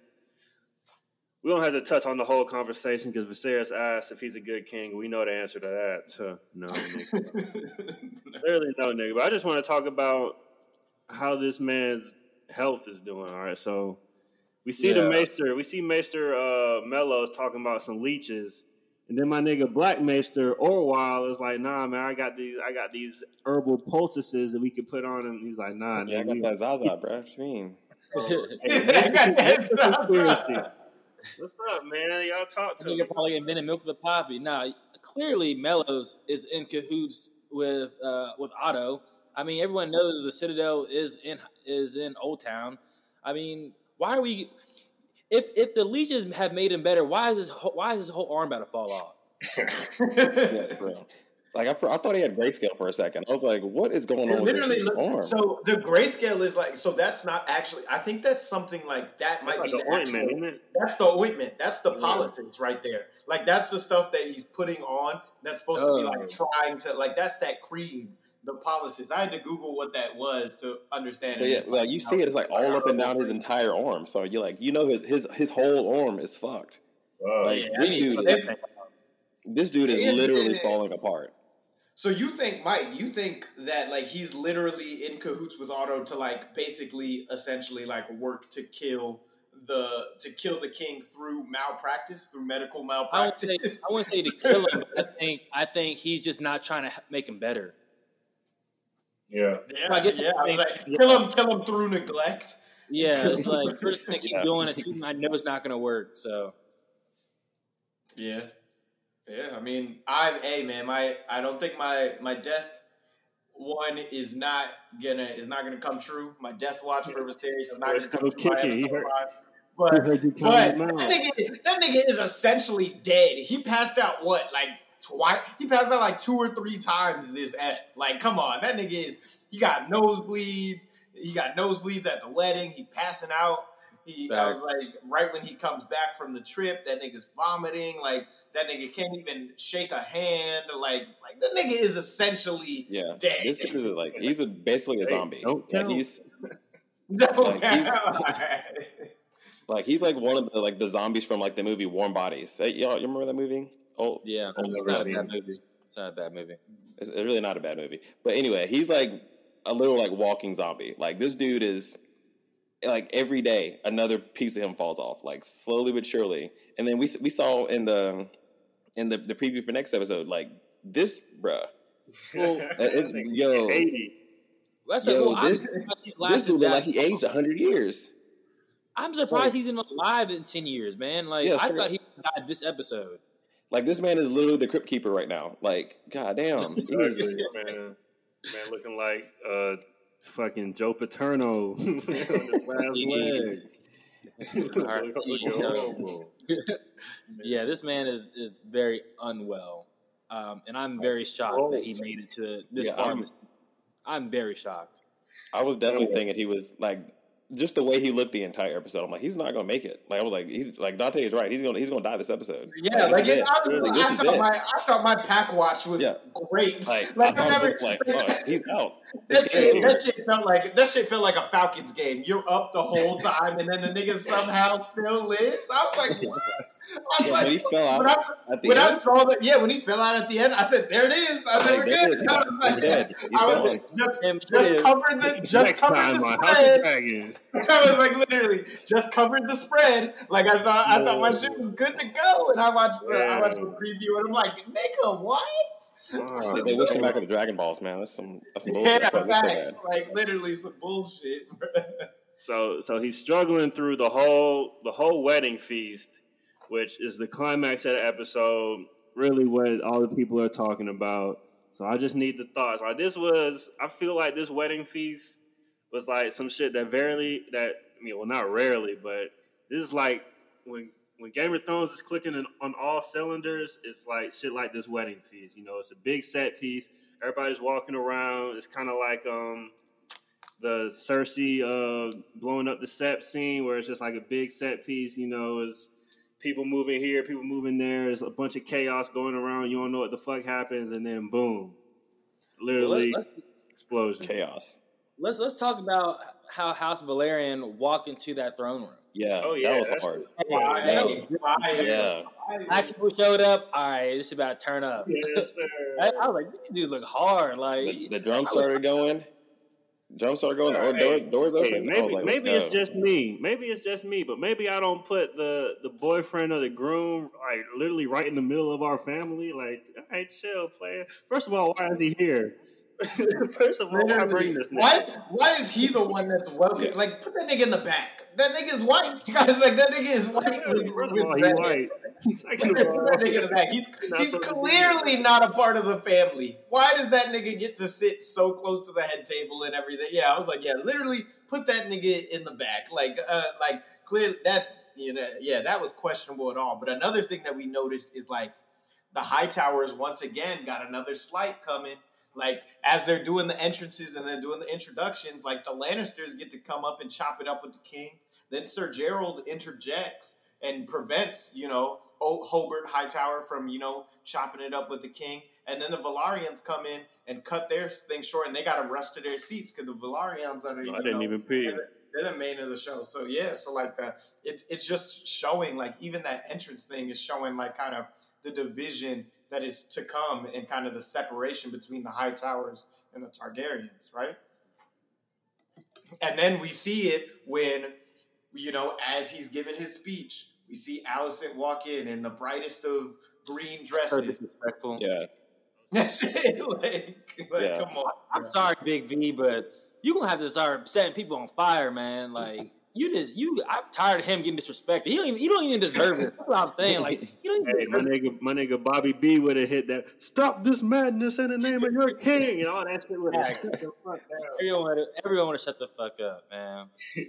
Speaker 1: We don't have to touch on the whole conversation because Viserys asked if he's a good king. We know the answer to that. So, no, [laughs] clearly no, nigga. But I just want to talk about how this man's health is doing. All right, so we see the Maester. We see Maester uh, Mellos talking about some leeches. And then my nigga Blackmaster Orwyle is like, nah, man, I got these, I got these herbal poultices that we could put on, and he's like, nah,
Speaker 4: Yeah, I got
Speaker 1: we-
Speaker 4: that Zaza, bro. What you mean? [laughs]
Speaker 1: Hey, this is- this. What's up, man? Y'all talk
Speaker 2: I
Speaker 1: to
Speaker 2: think
Speaker 1: me.
Speaker 2: you're probably invented milk with the poppy. Nah, clearly Mellos is in cahoots with uh, with Otto. I mean, everyone knows the Citadel is in is in Old Town. I mean, why are we? If if the leeches have made him better, why is his whole- why is his whole arm about to fall off?
Speaker 4: Yeah, bro. Like I, I thought he had grayscale for a second. I was like, "What is going
Speaker 3: It
Speaker 4: on with
Speaker 3: literally
Speaker 4: his
Speaker 3: look,
Speaker 4: arm?"
Speaker 3: so the grayscale is like so that's not actually I think that's something like that might
Speaker 1: like
Speaker 3: be
Speaker 1: an
Speaker 3: the
Speaker 1: ointment,
Speaker 3: actual,
Speaker 1: isn't it?
Speaker 3: That's the ointment. That's the
Speaker 1: Yeah.
Speaker 3: poultices right there. Like that's the stuff that he's putting on. That's supposed to be
Speaker 2: Oh.
Speaker 3: like trying to like that's that cream the poultices. I had to Google what that was to understand
Speaker 4: But
Speaker 3: it.
Speaker 4: yeah,
Speaker 3: It's
Speaker 4: well,
Speaker 3: like,
Speaker 4: you see it. It's like all up and down his entire arm. So you're like, you know, his his, his whole arm is fucked.
Speaker 1: Wow.
Speaker 4: Like
Speaker 3: yeah,
Speaker 4: this
Speaker 3: I mean,
Speaker 4: dude,
Speaker 3: this-
Speaker 4: is, this dude is
Speaker 3: Yeah, yeah,
Speaker 4: literally
Speaker 3: yeah.
Speaker 4: falling apart.
Speaker 3: So you think, Mike? You think that like he's literally in cahoots with Otto to like basically, essentially, like work to kill the to kill the king through malpractice, through medical malpractice.
Speaker 2: I won't
Speaker 3: malpractice.
Speaker 2: say I wouldn't say to kill him. But I [laughs] think I think he's just not trying to make him better.
Speaker 1: Yeah.
Speaker 3: yeah,
Speaker 2: I guess
Speaker 3: yeah. I was like,
Speaker 2: think-
Speaker 3: kill him, kill him through neglect.
Speaker 2: Yeah, [laughs] it's like we're just gonna keep
Speaker 4: Yeah.
Speaker 2: doing it. I know it's not gonna work. So
Speaker 3: Yeah, yeah. I mean, I, hey man, my I don't think my my death one is not gonna is not gonna come true. My death watch for Viserys is not gonna come true. by.
Speaker 1: He
Speaker 3: episode
Speaker 1: heard-
Speaker 3: five.
Speaker 1: He
Speaker 3: But
Speaker 1: heard you
Speaker 3: But that nigga, that nigga is essentially dead. He passed out what, like twice? He passed out like two or three times this ep. Like, come on, that nigga is. He got nosebleeds. He got nosebleeds at the wedding. He passing out. He, I was like, right when he comes back from the trip, that nigga's vomiting. Like, that nigga can't even shake a hand. Like, like that nigga is essentially
Speaker 4: Yeah,
Speaker 3: dead.
Speaker 4: this dude is like he's a, basically a
Speaker 1: Hey,
Speaker 4: zombie.
Speaker 1: don't
Speaker 4: Like
Speaker 1: count.
Speaker 4: he's [laughs]
Speaker 3: No,
Speaker 4: Like, [laughs] like he's like one of the like the zombies from like the movie Warm Bodies. Hey, y'all, you remember that movie? Oh,
Speaker 2: yeah, it's
Speaker 1: never
Speaker 2: not a bad movie. It's not a bad movie.
Speaker 4: It's, it's really not a bad movie. But anyway, he's like a little like walking zombie. Like this dude is like every day another piece of him falls off, like slowly but surely. And then we we saw in the in the, the preview for next episode, like this bruh.
Speaker 2: Well, [laughs]
Speaker 4: yo.
Speaker 1: eighty.
Speaker 2: That's
Speaker 4: Yo,
Speaker 2: a, I'm
Speaker 4: this- This dude looked like he
Speaker 2: long.
Speaker 4: aged hundred years.
Speaker 2: I'm surprised he's in alive in ten years, man. Like
Speaker 4: Yeah,
Speaker 2: I thought he died this episode.
Speaker 4: Like this man is literally the crypt keeper right now. Like, goddamn. [laughs] He's-
Speaker 1: man. Man looking like uh fucking Joe Paterno [laughs] on his last
Speaker 2: Yes.
Speaker 1: leg. [laughs]
Speaker 2: Alright,
Speaker 1: Looking
Speaker 2: so-
Speaker 1: horrible.
Speaker 2: Yeah, this man is is very unwell, um, and I'm very shocked that he made it to this
Speaker 4: Yeah,
Speaker 2: far.
Speaker 4: I'm-
Speaker 2: this- I'm very shocked.
Speaker 4: I was definitely thinking he was like just the way he looked the entire episode. I'm like, he's not gonna make it. Like I was like, he's like Dante is right. He's gonna he's gonna die this episode.
Speaker 3: Yeah,
Speaker 4: this
Speaker 3: like it,
Speaker 4: it.
Speaker 3: I, I, thought
Speaker 4: it.
Speaker 3: my I thought my pack watch was
Speaker 4: Yeah.
Speaker 3: great.
Speaker 4: Like,
Speaker 3: Like,
Speaker 4: I
Speaker 3: I
Speaker 4: thought
Speaker 3: never
Speaker 4: it like, oh, [laughs] he's out.
Speaker 3: that
Speaker 4: This
Speaker 3: shit that shit felt like that shit felt like a Falcons game. You're up the whole time, and then the nigga somehow still lives. I was like, [laughs] what? I was
Speaker 4: Yeah,
Speaker 3: like,
Speaker 4: when he fell out
Speaker 3: when I,
Speaker 4: at the
Speaker 3: when I saw that, yeah, when he fell out at the end, I said, "There it is." I said,
Speaker 4: Like,
Speaker 3: "We're good."
Speaker 4: is. [laughs]
Speaker 3: I was,
Speaker 4: He's
Speaker 3: like,
Speaker 4: dead. He's
Speaker 3: I was like, just,
Speaker 2: Him
Speaker 3: just covered the just covered
Speaker 1: time
Speaker 3: the
Speaker 1: on House
Speaker 3: spread.
Speaker 1: of Dragon.
Speaker 3: I was like literally just covered the spread. Like I thought, I thought my shit was good to go, and I watched the I watched the preview, and I'm like, nigga, what?
Speaker 1: Oh,
Speaker 4: they wish him back with the Dragon Balls, man. That's some that's some
Speaker 3: Yeah,
Speaker 4: bullshit. Fuck, that's so
Speaker 3: facts.
Speaker 4: bad.
Speaker 3: Like literally some bullshit. [laughs]
Speaker 1: So so he's struggling through the whole the whole wedding feast, which is the climax of the episode. Really, what all the people are talking about. So I just need the thoughts. Like this was, I feel like this wedding feast was like some shit that rarely that I mean, well, not rarely, but this is like when when Game of Thrones is clicking in, on all cylinders. It's like shit like this wedding feast. You know, it's a big set piece. Everybody's walking around. It's kind of like um the Cersei uh, blowing up the set scene where it's just like a big set piece. You know, is people moving here, people moving there. There's a bunch of chaos going around. You don't know what the fuck happens, and then boom, literally
Speaker 2: Let's,
Speaker 1: explosion.
Speaker 4: Chaos.
Speaker 2: Let's let's talk about how House Velaryon walked into that throne room.
Speaker 4: Yeah,
Speaker 1: Oh, yeah,
Speaker 4: that was
Speaker 1: that's-
Speaker 4: hard.
Speaker 3: Fire, fire,
Speaker 4: Yeah.
Speaker 3: fire.
Speaker 2: Actually, showed up. All right, it's about to turn up.
Speaker 1: Yes,
Speaker 2: I, [laughs]
Speaker 1: sir.
Speaker 2: I was like, this dude look hard. Like
Speaker 4: The, the drum started going. Drums started going. The
Speaker 1: Hey,
Speaker 4: doors, doors open.
Speaker 1: Hey,
Speaker 4: I
Speaker 1: maybe
Speaker 4: like,
Speaker 1: maybe it's just me. Maybe it's just me, but maybe I don't put the the boyfriend or the groom like literally right in the middle of our family. Like, all right, chill, player. First of all, why is he here? [laughs] First of all, why bring this? nigga?
Speaker 3: Why, why is he the one that's welcome? Like, put that nigga in the back. That nigga is white. [laughs] Guys, like, that nigga is white. [laughs] With,
Speaker 1: First of
Speaker 3: with
Speaker 1: all, he white. Second
Speaker 3: Put
Speaker 1: of all,
Speaker 3: that nigga in the back. He's,
Speaker 1: Not
Speaker 3: he's
Speaker 1: so-
Speaker 3: clearly not a part of the family. Why does that nigga get to sit so close to the head table and everything? Yeah, I was like, yeah, literally put that nigga in the back. Like, uh, like clearly that's you know, yeah, that was questionable at all. But another thing that we noticed is like the high towers once again got another slight coming. Like as they're doing the entrances and they're doing the introductions, like the Lannisters get to come up and chop it up with the king. Then Sir Gerald interjects and prevents you know O- Hobart Hightower from you know chopping it up with the king. And then the Velaryons come in and cut their thing short, and they got to rush to their seats because the Velaryons are the.
Speaker 1: I
Speaker 3: you
Speaker 1: didn't
Speaker 3: know,
Speaker 1: even pee.
Speaker 3: they're, they're the main of the show. So yeah, so like the it, it's just showing like even that entrance thing is showing like kind of the division that is to come and kind of the separation between the Hightowers and the Targaryens, right? And then we see it when you know as he's giving his speech, we see Alicent walk in in the brightest of green dresses.
Speaker 2: disrespectful.
Speaker 4: Yeah. [laughs]
Speaker 3: like, like
Speaker 4: Yeah.
Speaker 3: come on.
Speaker 2: I'm sorry, Big V, but you're gonna have to start setting people on fire, man. Like you just you. I'm tired of him getting disrespected. He don't even. You don't even deserve it. That's what I'm saying. Like you don't even.
Speaker 1: Hey, my nigga, my nigga Bobby B would have hit that. Stop this madness in the name of your king, and all that shit would have.
Speaker 2: Everyone, everyone want to shut the fuck up, man. [laughs]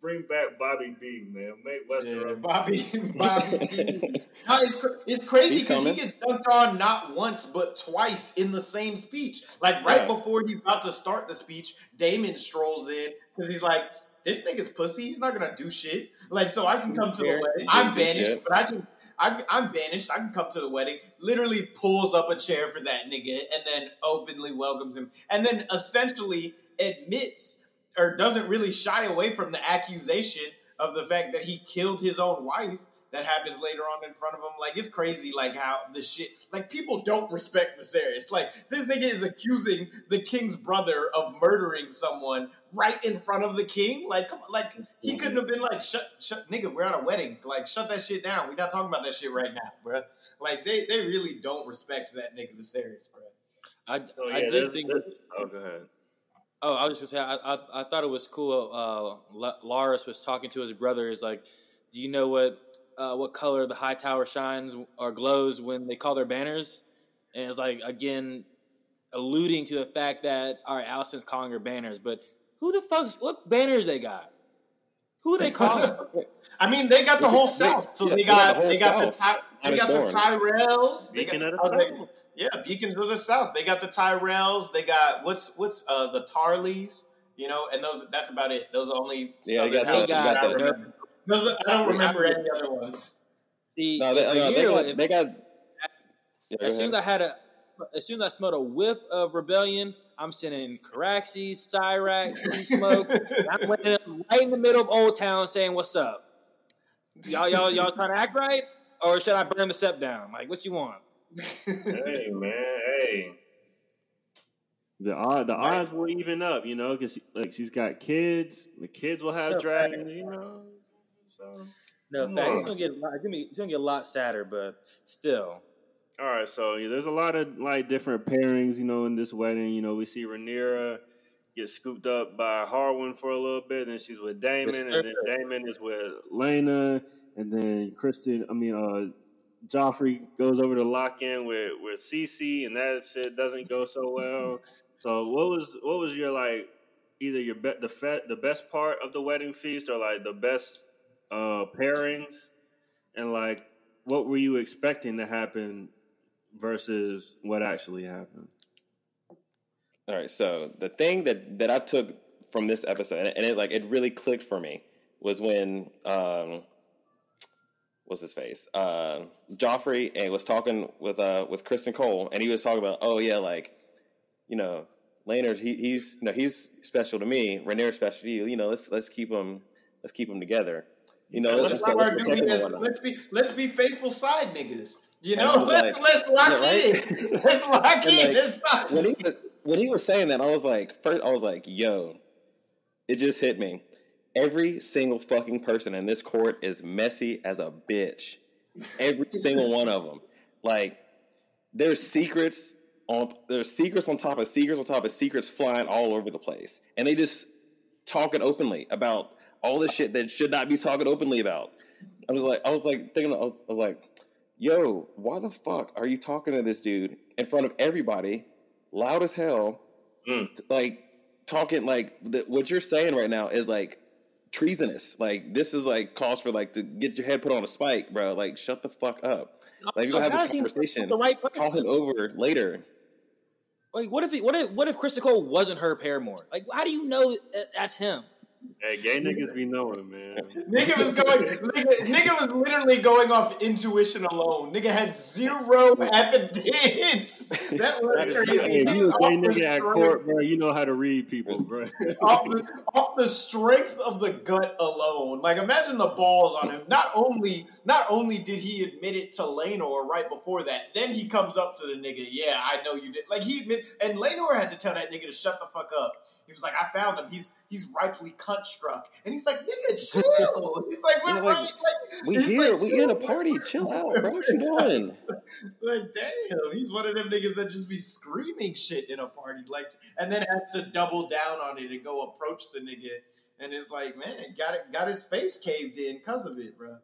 Speaker 1: Bring back Bobby B, man. Make Westeros.
Speaker 3: Yeah, Bobby, [laughs] [laughs] Bobby. no, it's, it's crazy because he gets dunked on not once but twice in the same speech. Like right
Speaker 4: Yeah.
Speaker 3: before he's about to start the speech, Daemon strolls in because he's like, "This nigga's pussy. He's not gonna do shit. Like, so I can come to the wedding. I'm banished, but I can." I, I'm banished. I can come to the wedding. Literally pulls up a chair for that nigga and then openly welcomes him. And then essentially admits or doesn't really shy away from the accusation of the fact that he killed his own wife that happens later on in front of him. Like it's crazy, like how the shit like people don't respect Viserys. Like this nigga is accusing the king's brother of murdering someone right in front of the king. Like come on, like he couldn't have been like shut shut nigga, we're at a wedding. Like shut that shit down. We're not talking about that shit right now, bruh. Like they they really don't respect that nigga Viserys, bruh.
Speaker 2: I,
Speaker 1: So
Speaker 2: I did
Speaker 1: there's-
Speaker 2: think.
Speaker 1: there's- oh, go ahead.
Speaker 2: Oh, I was just gonna say, I, I, I thought it was cool. Uh, La- Larys was talking to his brother. Is like, do you know what uh, what color the Hightower shines or glows when they call their banners? And it's like again, alluding to the fact that all right, Alicent's calling her banners, but who the fuck's what banners they got? Who they [laughs] calling?
Speaker 3: I mean, they got the whole South, so
Speaker 4: yeah,
Speaker 3: they
Speaker 4: they got
Speaker 3: got
Speaker 4: the
Speaker 3: they got the Ty, they
Speaker 4: on
Speaker 3: got the
Speaker 4: its door.
Speaker 3: Tyrells, they got
Speaker 1: of
Speaker 3: oh,
Speaker 1: the
Speaker 3: they- yeah, beacons of the South. They got the Tyrells. They got what's what's uh the Tarlys, you know, and those that's about it. Those are only
Speaker 4: Yeah, you got the-
Speaker 3: houses
Speaker 4: you got
Speaker 3: that
Speaker 4: the-
Speaker 3: remember. Those are, I don't remember any other ones.
Speaker 2: See,
Speaker 4: No, they,
Speaker 2: a
Speaker 4: no, they
Speaker 2: year-
Speaker 4: got. They got yeah, go
Speaker 2: as soon as I had a, as soon as I smelled a whiff of rebellion, I'm sending Caraxes, Syrax, Sea Smoke. [laughs] I'm waiting right in the middle of Old Town saying, "What's up? Y'all, y'all, y'all trying to act right, or should I burn the step down? Like, what you want?" [laughs]
Speaker 1: hey man, hey. The odd, the odds will even up, you know, because like she's got kids. The kids will have
Speaker 2: No,
Speaker 1: dragons, you know. So
Speaker 2: No,
Speaker 1: Come
Speaker 2: fact, it's gonna get a lot- it's gonna, be, it's gonna get a lot sadder, but still.
Speaker 1: All right, so yeah, there's a lot of like different pairings, you know, in this wedding. You know, we see Rhaenyra get scooped up by Harwin for a little bit, then she's with Daemon, and then Daemon is with Laena, and then Criston. I mean, uh, Joffrey goes over to lock in with with Cece, and that shit doesn't go so well. So, what was what was your like either your be- the fe- the best part of the wedding feast, or like the best uh pairings, and like what were you expecting to happen versus what actually happened?
Speaker 4: All right. So the thing that that I took from this episode, and it like it really clicked for me, was when um, what's his face, uh, Joffrey, and was talking with uh with Criston Cole, and he was talking about, oh yeah, like you know, Laenor's he, he's you know he's special to me, Rhaenyra's special to you. You know, let's let's keep them let's keep them together. You know,
Speaker 3: let's
Speaker 4: let's, let's,
Speaker 3: start
Speaker 4: protect
Speaker 3: doing
Speaker 4: them
Speaker 3: this.
Speaker 4: and whatnot.
Speaker 3: Let's be let's be faithful side niggas. You know, let's
Speaker 4: like-
Speaker 3: let's lock
Speaker 4: Yeah,
Speaker 3: in. [laughs] Let's lock in.
Speaker 4: like, when he was, when he was saying that, I was like, first, I was like, yo, it just hit me. Every single fucking person in this court is messy as a bitch. Every single one of them. Like, there's secrets on there's secrets on top of secrets on top of secrets flying all over the place, and they just talking openly about all the shit that should not be talking openly about. I was like, I was like thinking, I was, I was like, yo, why the fuck are you talking to this dude in front of everybody, loud as hell,
Speaker 1: Mm.
Speaker 4: like talking like the, what you're saying right now is like treasonous. Like this is like cause for like to get your head put on a spike, bro. Like shut the fuck up. Like
Speaker 2: So
Speaker 4: we're gonna have this conversation.
Speaker 2: the right person?
Speaker 4: Call him over later.
Speaker 2: Like, what if he, what if what if Criston Cole wasn't her paramour? Like, how do you know that's him?
Speaker 1: Hey, gay niggas be knowing, man.
Speaker 3: Nigga was going. Nigga, nigga was literally going off intuition alone. Nigga had zero evidence. That was crazy.
Speaker 1: hey, you a gay nigga at court, bro, you know how to read people, bro.
Speaker 3: off the, off the strength of the gut alone. Like imagine the balls on him. Not only not only did he admit it to Laenor right before that, then he comes up to the nigga, yeah, I know you did. Like he admit and Laenor had to tell that nigga to shut the fuck up. He was like, I found him. He's he's ripely cunt struck. And he's like, nigga, [laughs] chill. He's like, we're
Speaker 4: Yeah, like,
Speaker 3: right. Like,
Speaker 4: We here,
Speaker 3: like,
Speaker 4: we in a party. Chill [laughs] out, bro. What you doing? [laughs]
Speaker 3: Like, damn, he's one of them niggas that just be screaming shit in a party, like, and then has to double down on it and go approach the nigga, and it's like, man, got it, got his face caved in because of it, bro.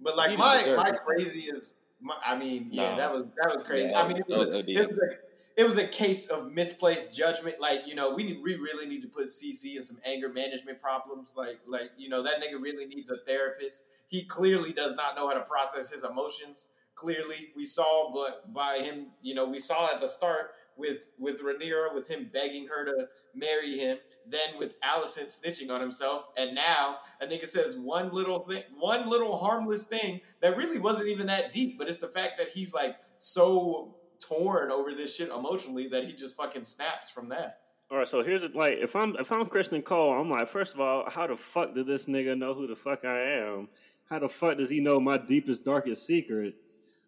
Speaker 3: But like my my
Speaker 4: it.
Speaker 3: is, my, I mean, yeah,
Speaker 4: No.
Speaker 3: that was that was crazy.
Speaker 4: Yeah,
Speaker 3: I mean, it
Speaker 4: was-
Speaker 3: was,
Speaker 4: that was
Speaker 3: it was a it was a case of misplaced judgment. Like, you know, we need, we really need to put CC in some anger management problems. Like, like you know, that nigga really needs a therapist. He clearly does not know how to process his emotions. Clearly, we saw, but by him, you know, we saw at the start with with Rhaenyra, with him begging her to marry him. Then with Alicent snitching on himself, and now a nigga says one little thing, one little harmless thing that really wasn't even that deep, but it's the fact that he's like so torn over this shit emotionally that he just fucking snaps from that.
Speaker 1: All right, so here's it. Like, if I'm if I'm Criston Cole, I'm like, first of all, how the fuck did this nigga know who the fuck I am? How the fuck does he know my deepest, darkest secret?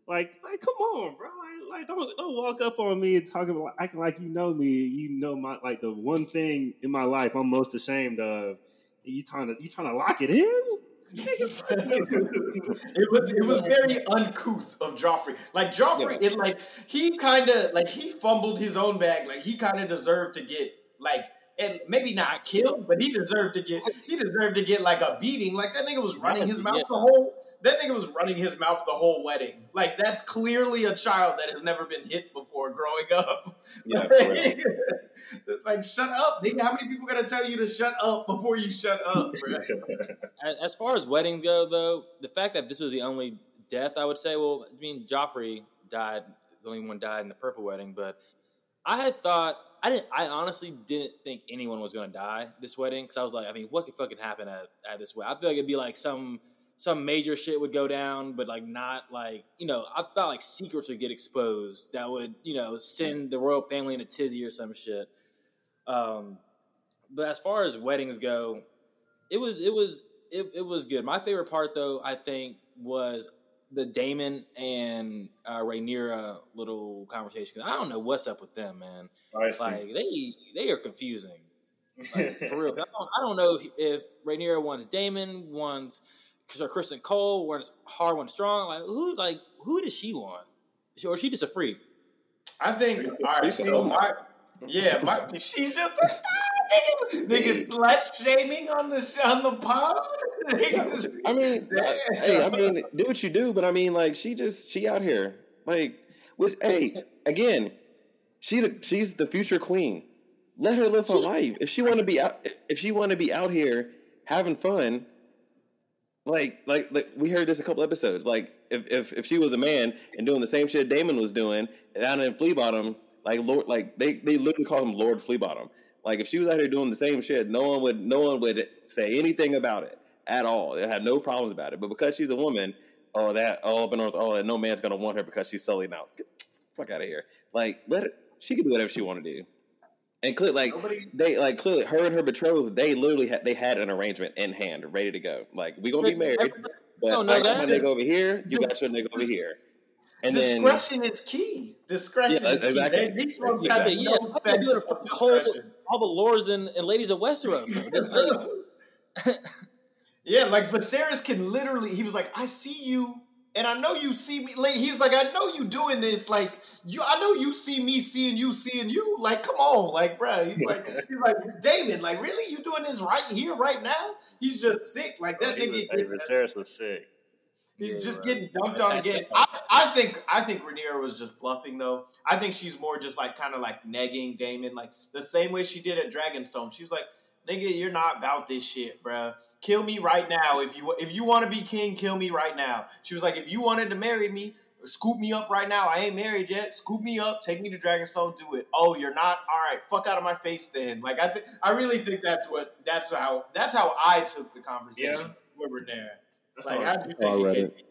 Speaker 1: Like, like, come on, bro. Like, like don't don't walk up on me and talking about acting like you know me. You know my like the one thing in my life I'm most ashamed of. You trying to you trying to lock it in? [laughs]
Speaker 3: it was it was very uncouth of Joffrey. Like Joffrey,
Speaker 4: Yeah.
Speaker 3: it like he kind of like he fumbled his own bag. Like he kind of deserved to get like and maybe not killed, but he deserved to get he deserved to get like a beating. Like that nigga was running his mouth the whole that nigga was running his mouth the whole wedding. Like that's clearly a child that has never been hit before growing up.
Speaker 4: Yeah, [laughs]
Speaker 3: like shut up, nigga. How many people gotta tell you to shut up before you shut up, [laughs]
Speaker 2: as far as weddings go, though, the fact that this was the only death, I would say, well, I mean, Joffrey died, the only one died in the purple wedding, but I had thought, I didn't, I honestly didn't think anyone was going to die this wedding because I was like, I mean, what could fucking happen at, at this wedding? I feel like it'd be like some some major shit would go down, but like not like you know, I thought like secrets would get exposed that would you know send the royal family in a tizzy or some shit. Um, but as far as weddings go, it was it was it, it was good. My favorite part though, I think, was the Daemon and uh, Rhaenyra little conversation. 'Cause I don't know what's up with them, man. Like they they are confusing. Like, [laughs] for real. I don't, I don't know if, if Rhaenyra wants Daemon, wants or Criston Cole, wants hard, wants strong. Like who like who does she want? Or is she just a freak?
Speaker 3: I think. All right, so my yeah, my she's just a nigga, nigga slut shaming on the on the pod. [laughs] Niggas-
Speaker 4: I mean,
Speaker 3: uh,
Speaker 4: hey, I mean, do what you do, but I mean, like, she just she out here, like, with hey, again, she's a, she's the future queen. Let her live her life. If she want to be out, if she want to be out here having fun, like, like, like, we heard this a couple episodes. Like, if if if she was a man and doing the same shit Daemon was doing down in Flea Bottom, like Lord, like they they literally call him Lord Flea Bottom. Like, if she was out here doing the same shit, no one would no one would say anything about it at all. They had no problems about it. But because she's a woman, oh that oh up in North, oh that no man's gonna want her because she's sully now. Get the fuck out of here. Like, let her, she can do whatever she want to do. And clear, like
Speaker 3: Nobody-
Speaker 4: they like clearly her and her betrothed, they literally had they had an arrangement in hand, ready to go. Like we gonna be married, but
Speaker 2: No, no,
Speaker 4: I got my
Speaker 3: just-
Speaker 4: nigga over here, you got your nigga over here, and then
Speaker 3: discretion is key. Discretion
Speaker 4: Yeah,
Speaker 3: is key. They, these folks
Speaker 2: Yeah,
Speaker 3: have
Speaker 2: yeah,
Speaker 3: no
Speaker 2: I'm
Speaker 3: sense of discretion.
Speaker 2: All the lords and, and ladies of Westeros. [laughs]
Speaker 3: Yeah, like Viserys can literally. He was like, "I see you, and I know you see me." Like he's like, "I know you doing this. Like you, I know you see me seeing you, seeing you. Like, come on, like, bruh. He's [laughs] like, he's like, Daemon, like, really, you doing this right here, right now? He's just sick. Like that oh,
Speaker 1: He was,
Speaker 3: nigga.
Speaker 1: hey, Viserys was sick.
Speaker 2: Yeah,
Speaker 3: just
Speaker 2: right.
Speaker 3: getting dumped on again. I, I think I think Rhaenyra was just bluffing though. I think she's more just like kind of like negging Daemon, like the same way she did at Dragonstone. She was like, "Nigga, you're not about this shit, bruh. Kill me right now if you if you want to be king. Kill me right now." She was like, "If you wanted to marry me." Scoop me up right now. I ain't married yet. Scoop me up. Take me to Dragonstone. Do it. Oh, you're not. All right. Fuck out of my face then. Like I, th- I really think that's what. That's how. That's how I took the conversation
Speaker 1: Yeah.
Speaker 3: with Renee.
Speaker 1: That's
Speaker 3: Like, how do you think
Speaker 5: read
Speaker 3: it
Speaker 5: it.
Speaker 3: came?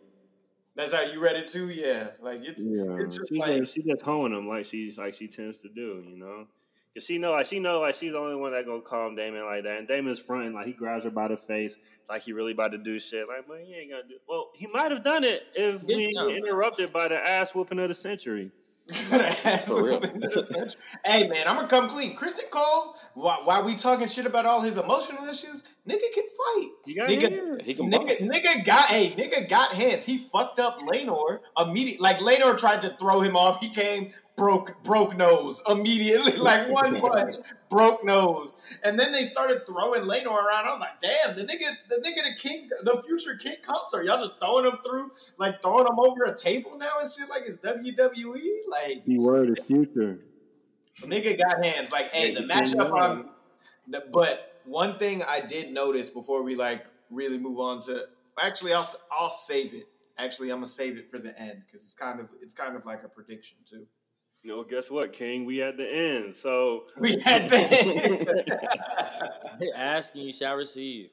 Speaker 3: That's how you read it too. Yeah. Like it's.
Speaker 5: Yeah.
Speaker 3: It's just
Speaker 1: She's
Speaker 3: like.
Speaker 1: just, she just honing him like she's like she tends to do, you know. Cause she know like she know like she's the only one that gonna calm Daemon like that, and Daemon's fronting like he grabs her by the face like he really about to do shit. Like, but he ain't gonna do. Well, he might have done it if
Speaker 2: Did
Speaker 1: we ain't interrupted by the ass whooping of the century. [laughs]
Speaker 4: For real.
Speaker 3: hey man, I'm gonna come clean. Criston Cole, while, while we talking shit about all his emotional issues, nigga can fight.
Speaker 1: You got
Speaker 3: Nigga,
Speaker 1: hands.
Speaker 4: He can
Speaker 3: nigga, nigga got hey, nigga got hands. He fucked up Laenor immediately. Like Laenor tried to throw him off. He came broke broke nose immediately. [laughs] Like one punch, broke nose. And then they started throwing Laenor around. I was like, damn, the nigga, the nigga, the king, the future king concert. Y'all just throwing him through, like throwing him over a table now and shit. Like it's WWE. Like
Speaker 5: The word is future.
Speaker 3: Nigga got hands. Like, hey, the matchup on. The, but one thing I did notice before we like really move on to. Actually, I'll I'll save it. Actually, I'm gonna save it for the end because it's kind of it's kind of like a prediction too.
Speaker 1: You know, guess what, King? We at the end, so
Speaker 3: We had that.
Speaker 2: Ask and you shall receive.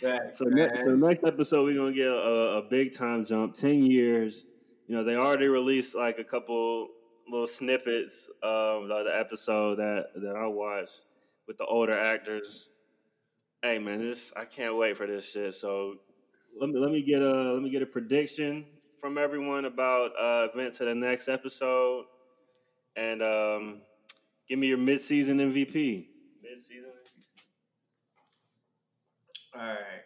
Speaker 3: Facts,
Speaker 1: So, ne- so next episode we're gonna get a, a big time jump. Ten years. You know they already released like a couple little snippets of the the episode that that I watched with the older actors. Hey man, this I can't wait for this shit. So let me let me get a let me get a prediction from everyone about uh, events to the next episode, and um, give me your mid season MVP. Mid season.
Speaker 3: All right.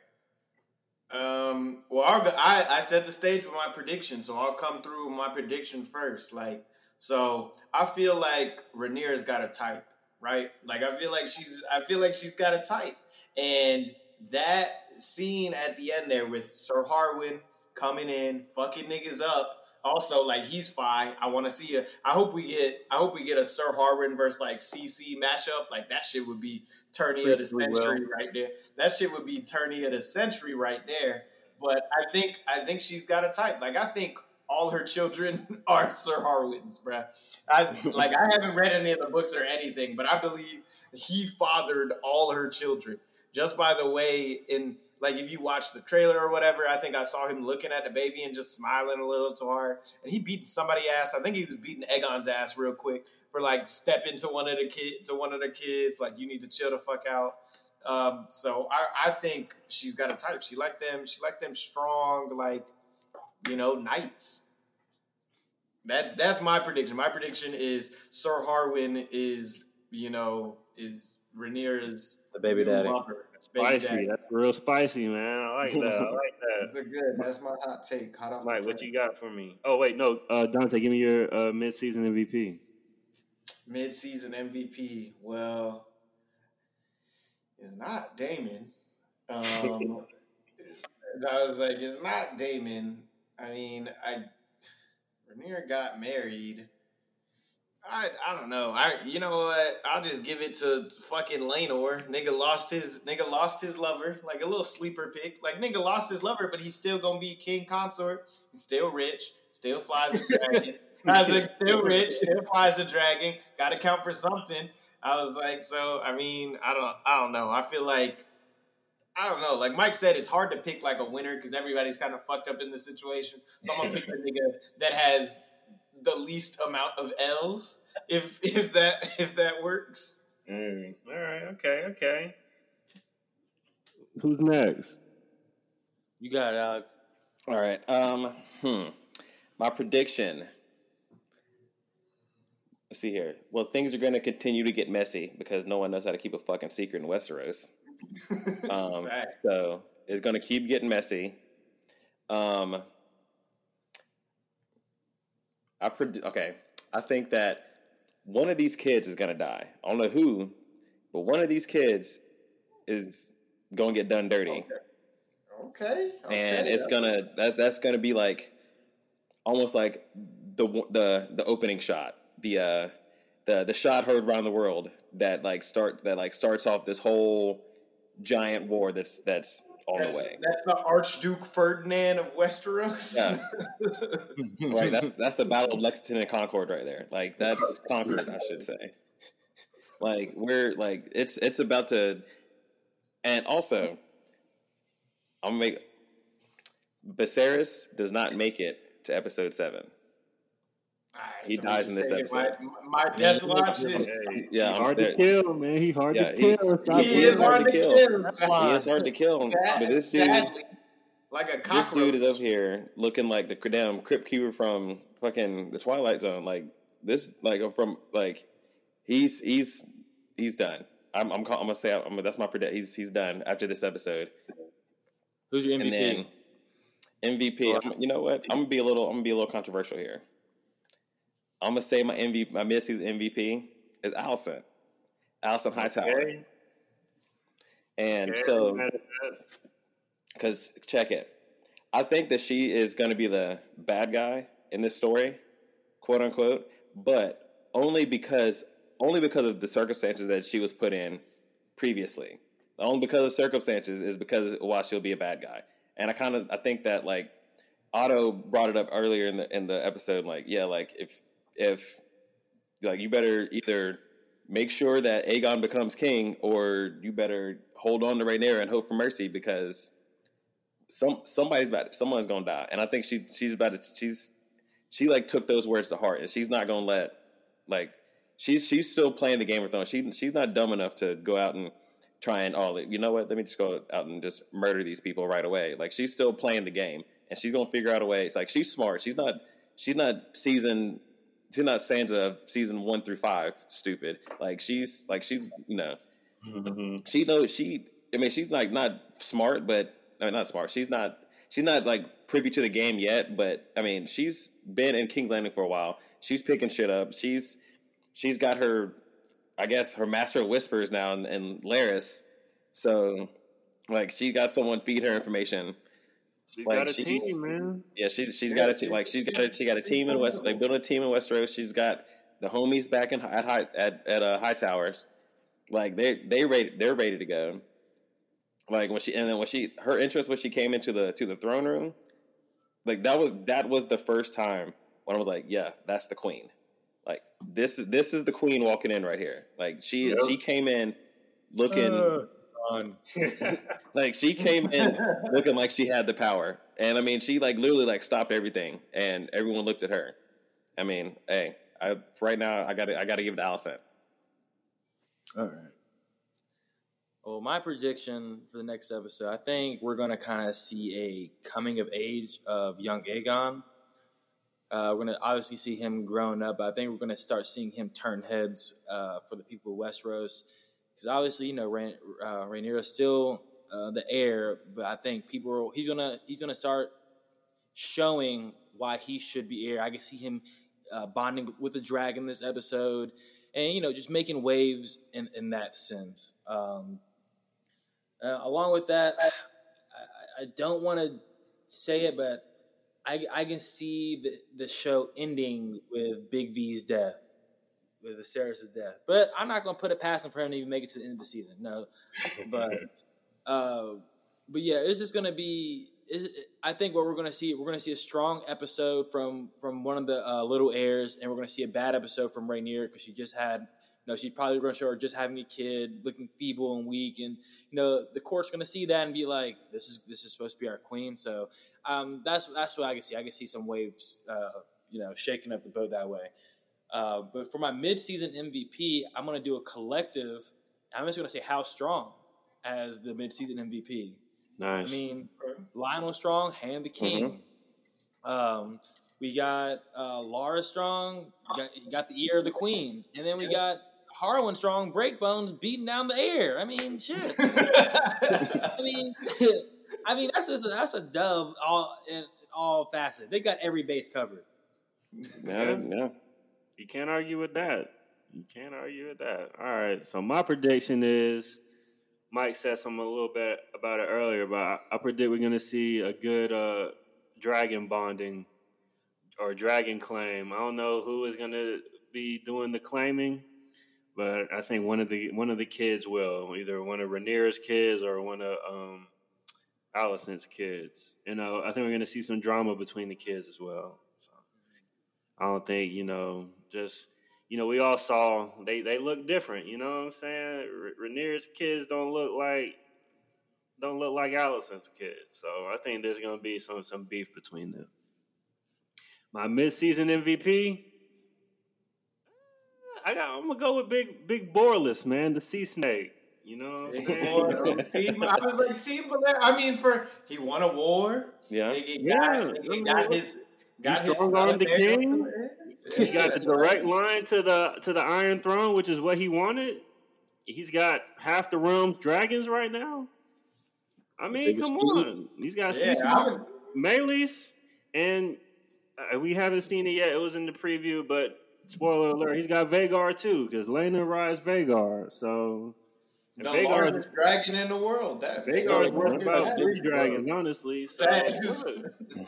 Speaker 3: Um, well, I'll I I set the stage with my prediction, so I'll come through my prediction first. Like, so I feel like Rhaenyra's got a type, right? Like, I feel like she's I feel like she's got a type, and that scene at the end there with Sir Harwin coming in, fucking niggas up. Also, like he's fine. I want to see a. I hope we get. I hope we get a Sir Harwin versus like CC matchup. Like that shit would be tourney of the century right there. That shit would be tourney of the century right there. But I think I think she's got a type. Like I think all her children [laughs] are Sir Harwins, bruh. I like I haven't read any of the books or anything, but I believe he fathered all her children just by the way in like if you watch the trailer or whatever, I think I saw him looking at the baby and just smiling a little too hard. And he beat somebody ass. I think he was beating Aegon's ass real quick for like stepping to one of the kid to one of the kids, like you need to chill the fuck out. Um, so I, I think she's got a type. She like them. She like them strong, like you know, knights. That's that's my prediction. My prediction is Sir Harwin is you know is Rhaenyra's
Speaker 2: The baby daddy.
Speaker 3: Baby
Speaker 1: Spicy.
Speaker 3: daddy.
Speaker 1: That's real spicy, man. I like that. I [laughs] like
Speaker 3: That's
Speaker 1: that.
Speaker 3: a good. That's my hot take. Hot off
Speaker 1: Mike, what
Speaker 3: press.
Speaker 1: you got for me? Oh wait, no, uh, Dante, give me your uh, mid-season MVP.
Speaker 3: Mid-season MVP. Well, it's not Daemon. Um, [laughs] I was like, it's not Daemon. I mean, I Rhaenyra got married. I I don't know. I you know what? I'll just give it to fucking Laenor. Nigga lost his nigga lost his lover. Like a little sleeper pick. Like nigga lost his lover, but he's still gonna be king consort. He's still rich. Still flies a dragon. I was like, still rich. Still flies a dragon. Got to count for something. I was like, so I mean, I don't I don't know. I feel like I don't know. Like Mike said, it's hard to pick like a winner because everybody's kind of fucked up in the situation. So I'm gonna pick the nigga that has the least amount of L's, if if that if that works.
Speaker 1: Mm, all right, okay, okay.
Speaker 5: Who's next?
Speaker 2: You got it, Alex.
Speaker 4: All right. Um, hmm. My prediction. Let's see here. Well, things are going to continue to get messy because no one knows how to keep a fucking secret in Westeros. [laughs] Um,
Speaker 3: Facts.
Speaker 4: so it's going to keep getting messy. Um, I pred- okay. I think that one of these kids is going to die. I don't know who, but one of these kids is going to get done dirty
Speaker 3: Okay. okay.
Speaker 4: and it's gonna that's that's gonna be like almost like the the the opening shot, the uh, the the shot heard around the world that like start that like starts off this whole giant war that's that's on
Speaker 3: That's,
Speaker 4: the way.
Speaker 3: that's the Archduke Ferdinand of Westeros.
Speaker 4: Yeah. [laughs] right. That's that's the Battle of [laughs] Lexington and Concord right there. Like that's Concord, I should say. Like we're like it's it's about to, and also, I'm gonna make Viserys does not make it to episode seven.
Speaker 3: Alright,
Speaker 4: He
Speaker 3: so
Speaker 4: dies in this episode.
Speaker 3: My, my death watch is
Speaker 4: Yeah, I'm
Speaker 1: hard to kill, man. He hard
Speaker 4: Yeah,
Speaker 1: to
Speaker 4: he-
Speaker 1: kill. Stop
Speaker 3: he
Speaker 4: he
Speaker 3: is
Speaker 4: is hard
Speaker 3: hard
Speaker 4: to
Speaker 3: to
Speaker 4: kill.
Speaker 3: kill.
Speaker 4: He is hard to kill,
Speaker 3: Sad-
Speaker 4: but this dude,
Speaker 3: sadly, like a
Speaker 4: this dude is up here looking like the damn Crypt Keeper from fucking the Twilight Zone. Like this, like uh, from like he's he's he's done. I'm I'm, call, I'm gonna say I'm, that's my predict. He's he's done after this episode.
Speaker 2: Who's your
Speaker 4: And
Speaker 2: MVP?
Speaker 4: then MVP. I'm, you know what? I'm gonna be a little. I'm gonna be a little controversial here. I'm gonna say my MVP, my midseason MVP is Alicent, Alicent Hightower,
Speaker 1: Okay.
Speaker 4: and
Speaker 1: Okay,
Speaker 4: so
Speaker 1: I'm mad at that.
Speaker 4: because check it, I think that she is gonna be the bad guy in this story, quote unquote, but only because only because of the circumstances that she was put in previously. Only because of circumstances is because why she'll be a bad guy. And I kind of I think that like Otto brought it up earlier in the in the episode. Like yeah, like if if like you better either make sure that Aegon becomes king, or you better hold on to Rhaenyra and hope for mercy because some somebody's about someone's gonna die. And I think she she's about to she's she like took those words to heart, and she's not gonna let like she's she's still playing the Game of Thrones. She she's not dumb enough to go out and try and oh you know what let me just go out and just murder these people right away. Like she's still playing the game, and she's gonna figure out a way. It's like she's smart. She's not she's not season she's not Sansa of season one through five stupid. Like she's like she's you know.
Speaker 1: Mhm.
Speaker 4: she knows she I mean she's like not smart but I mean not smart. She's not she's not like privy to the game yet but I mean she's been in King's Landing for a while. She's picking shit up. She's she's got her I guess her master of whispers now and, in Larys. So like she got someone feed her information
Speaker 1: She
Speaker 4: Like,
Speaker 1: got a
Speaker 4: she's-
Speaker 1: team, man.
Speaker 4: yeah she's she's got a
Speaker 3: she-
Speaker 4: te- like she's got a, she got a team in West like built a team in Westeros she's got the homies back in at high at at uh, Hightowers like they they ready they're ready to go. Like when she and then when she her interest when she came into the to the throne room, like that was that was the first time when I was like, yeah, that's the queen. Like this is this is the queen walking in right here. Like she
Speaker 1: Yep.
Speaker 4: she came in looking
Speaker 2: Uh, on. [laughs]
Speaker 4: like she came in looking like she had the power. And I mean she like literally like stopped everything and everyone looked at her. I mean, hey, I right now I gotta I gotta give it to Alicent.
Speaker 2: All right. Well, my prediction for the next episode, I think we're going to kind of see a coming of age of young Aegon. Uh, we're going to obviously see him growing up, but I think we're going to start seeing him turn heads uh, for the people of Westeros. Because obviously, you know, Ran- uh, still uh, the heir, but I think people are, he's gonna he's gonna start showing why he should be heir. I can see him uh, bonding with the dragon this episode, and you know, just making waves in in that sense. Um, uh, along with that, I- I don't want to say it, but I, I can see the, the show ending with Big V's death, with the Viserys' death. But I'm not going to put it past him for him to even make it to the end of the season. No, [laughs] but uh, but yeah, it's just going to be. Is I think what we're going to see, we're going to see a strong episode from from one of the uh, little heirs, and we're going to see a bad episode from Rhaenyra because she just had. You know, she's probably going to show her just having a kid, looking feeble and weak, and you know the court's going to see that and be like, "This is this is supposed to be our queen." So um, that's that's what I can see. I can see some waves, uh, you know, shaking up the boat that way. Uh, but for my midseason MVP, I'm going to do a collective. I'm just going to say how strong as the midseason MVP.
Speaker 1: Nice.
Speaker 2: I mean, Lyonel Strong, Hand the King. Um, we got uh, Larys Strong, got, got the ear of the Queen, and then we got Harwin Strong, Breakbones beating down the air. I mean, shit. [laughs] I mean, [laughs] I mean that's just a, that's a dub all in all facets. They got every base covered.
Speaker 4: Yeah, yeah.
Speaker 1: You can't argue with that. You can't argue with that. All right. So my prediction is Mike said something a little bit about it earlier, but I, predict we're gonna see a good uh, dragon bonding or dragon claim. I don't know who is gonna be doing the claiming, but I think one of the one of the kids will, either one of Rhaenyra's kids or one of um, Alicent's kids. You know, I think we're going to see some drama between the kids as well. So I don't think you know just you know we all saw they they look different. You know what I'm saying? R- Rhaenyra's kids don't look like don't look like Alicent's kids. So I think there's going to be some some beef between them. My midseason MVP. I got. I'm gonna go with big, big Corlys, man, the sea snake. You know what I'm saying? [laughs]
Speaker 3: team, I was like, team, I mean, for he won a war.
Speaker 4: Yeah,
Speaker 3: he, he got,
Speaker 1: Yeah.
Speaker 3: he got his. Got
Speaker 1: He
Speaker 3: his
Speaker 1: strong armed the
Speaker 3: son
Speaker 1: king. He got [laughs] the direct line to the to the Iron Throne, which is what he wanted. He's got half the realm's dragons right now. I mean, come on. He's got
Speaker 3: Yeah,
Speaker 1: six
Speaker 3: would-
Speaker 1: Meleys, and uh, we haven't seen it yet. It was in the preview, but spoiler alert, he's got Vhagar too, because Laena rides Vhagar. So
Speaker 3: the
Speaker 1: Vhagar,
Speaker 3: largest dragon in the world. That
Speaker 1: Vhagar is worth about three dragons, honestly. So [laughs]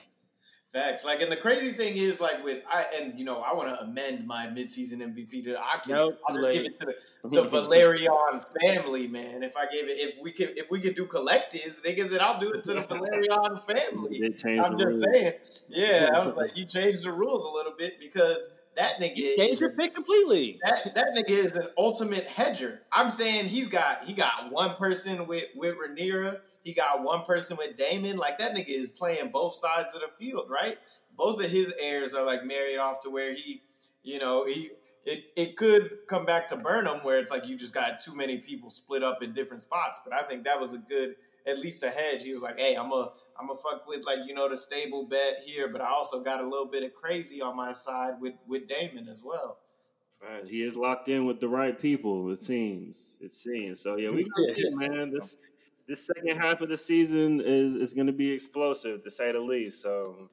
Speaker 3: Facts. Like, and the crazy thing is, like, with I and you know, I want to amend my midseason MVP to I can.
Speaker 2: Nope,
Speaker 3: I'll just
Speaker 2: too
Speaker 3: give it to the, [laughs] the Velaryon family, man. If I gave it, if we could, if we could do collectives, niggas, then I'll do it to the Velaryon [laughs] family. I'm just saying. Yeah, I was [laughs] like, you changed the rules a little bit because that nigga is
Speaker 2: Change your pick completely.
Speaker 3: that that nigga is an ultimate hedger. I'm saying he's got he got one person with with Rhaenyra, he got one person with Daemon. Like that nigga is playing both sides of the field, right? Both of his heirs are like married off to where he, you know, he it it could come back to Burnham where it's like you just got too many people split up in different spots. But I think that was a good at least a hedge. He was like, hey, I'm a I'm a fuck with like you know the stable bet here, but I also got a little bit of crazy on my side with with Daemon as well.
Speaker 1: Right. He is locked in with the right people. It seems. It seems. So yeah, we [laughs] gonna see, man. This this second half of the season is is going to be explosive to say the least. So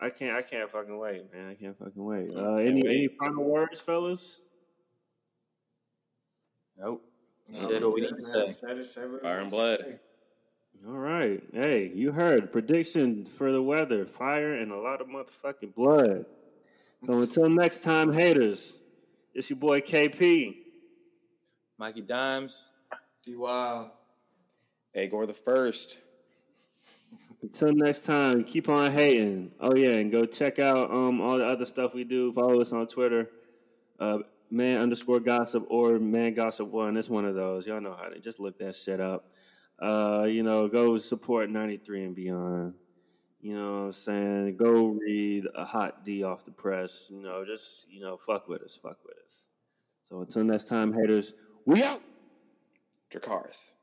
Speaker 1: I can't I can't fucking wait, man. I can't fucking wait. Uh, any
Speaker 4: wait.
Speaker 1: any final words, fellas?
Speaker 2: Nope. We said what we need to say.
Speaker 3: That is
Speaker 4: Fire and
Speaker 3: to
Speaker 4: blood.
Speaker 3: Say.
Speaker 1: All right. Hey, you heard prediction for the weather: fire and a lot of motherfucking blood. So [laughs] until next time, haters. It's your boy KP.
Speaker 2: Mikey Dimes.
Speaker 3: D Wild.
Speaker 4: Agor the first.
Speaker 1: Until next time, keep on hating. Oh yeah, and go check out um all the other stuff we do. Follow us on Twitter, uh, man underscore gossip or man gossip one. It's one of those. Y'all know how to just look that shit up. Uh, you know, go support ninety three and beyond. You know what I'm saying? Go read a hot D off the press. You know, just you know, fuck with us, fuck with us. So until next time, haters, we out.
Speaker 4: Dracarys.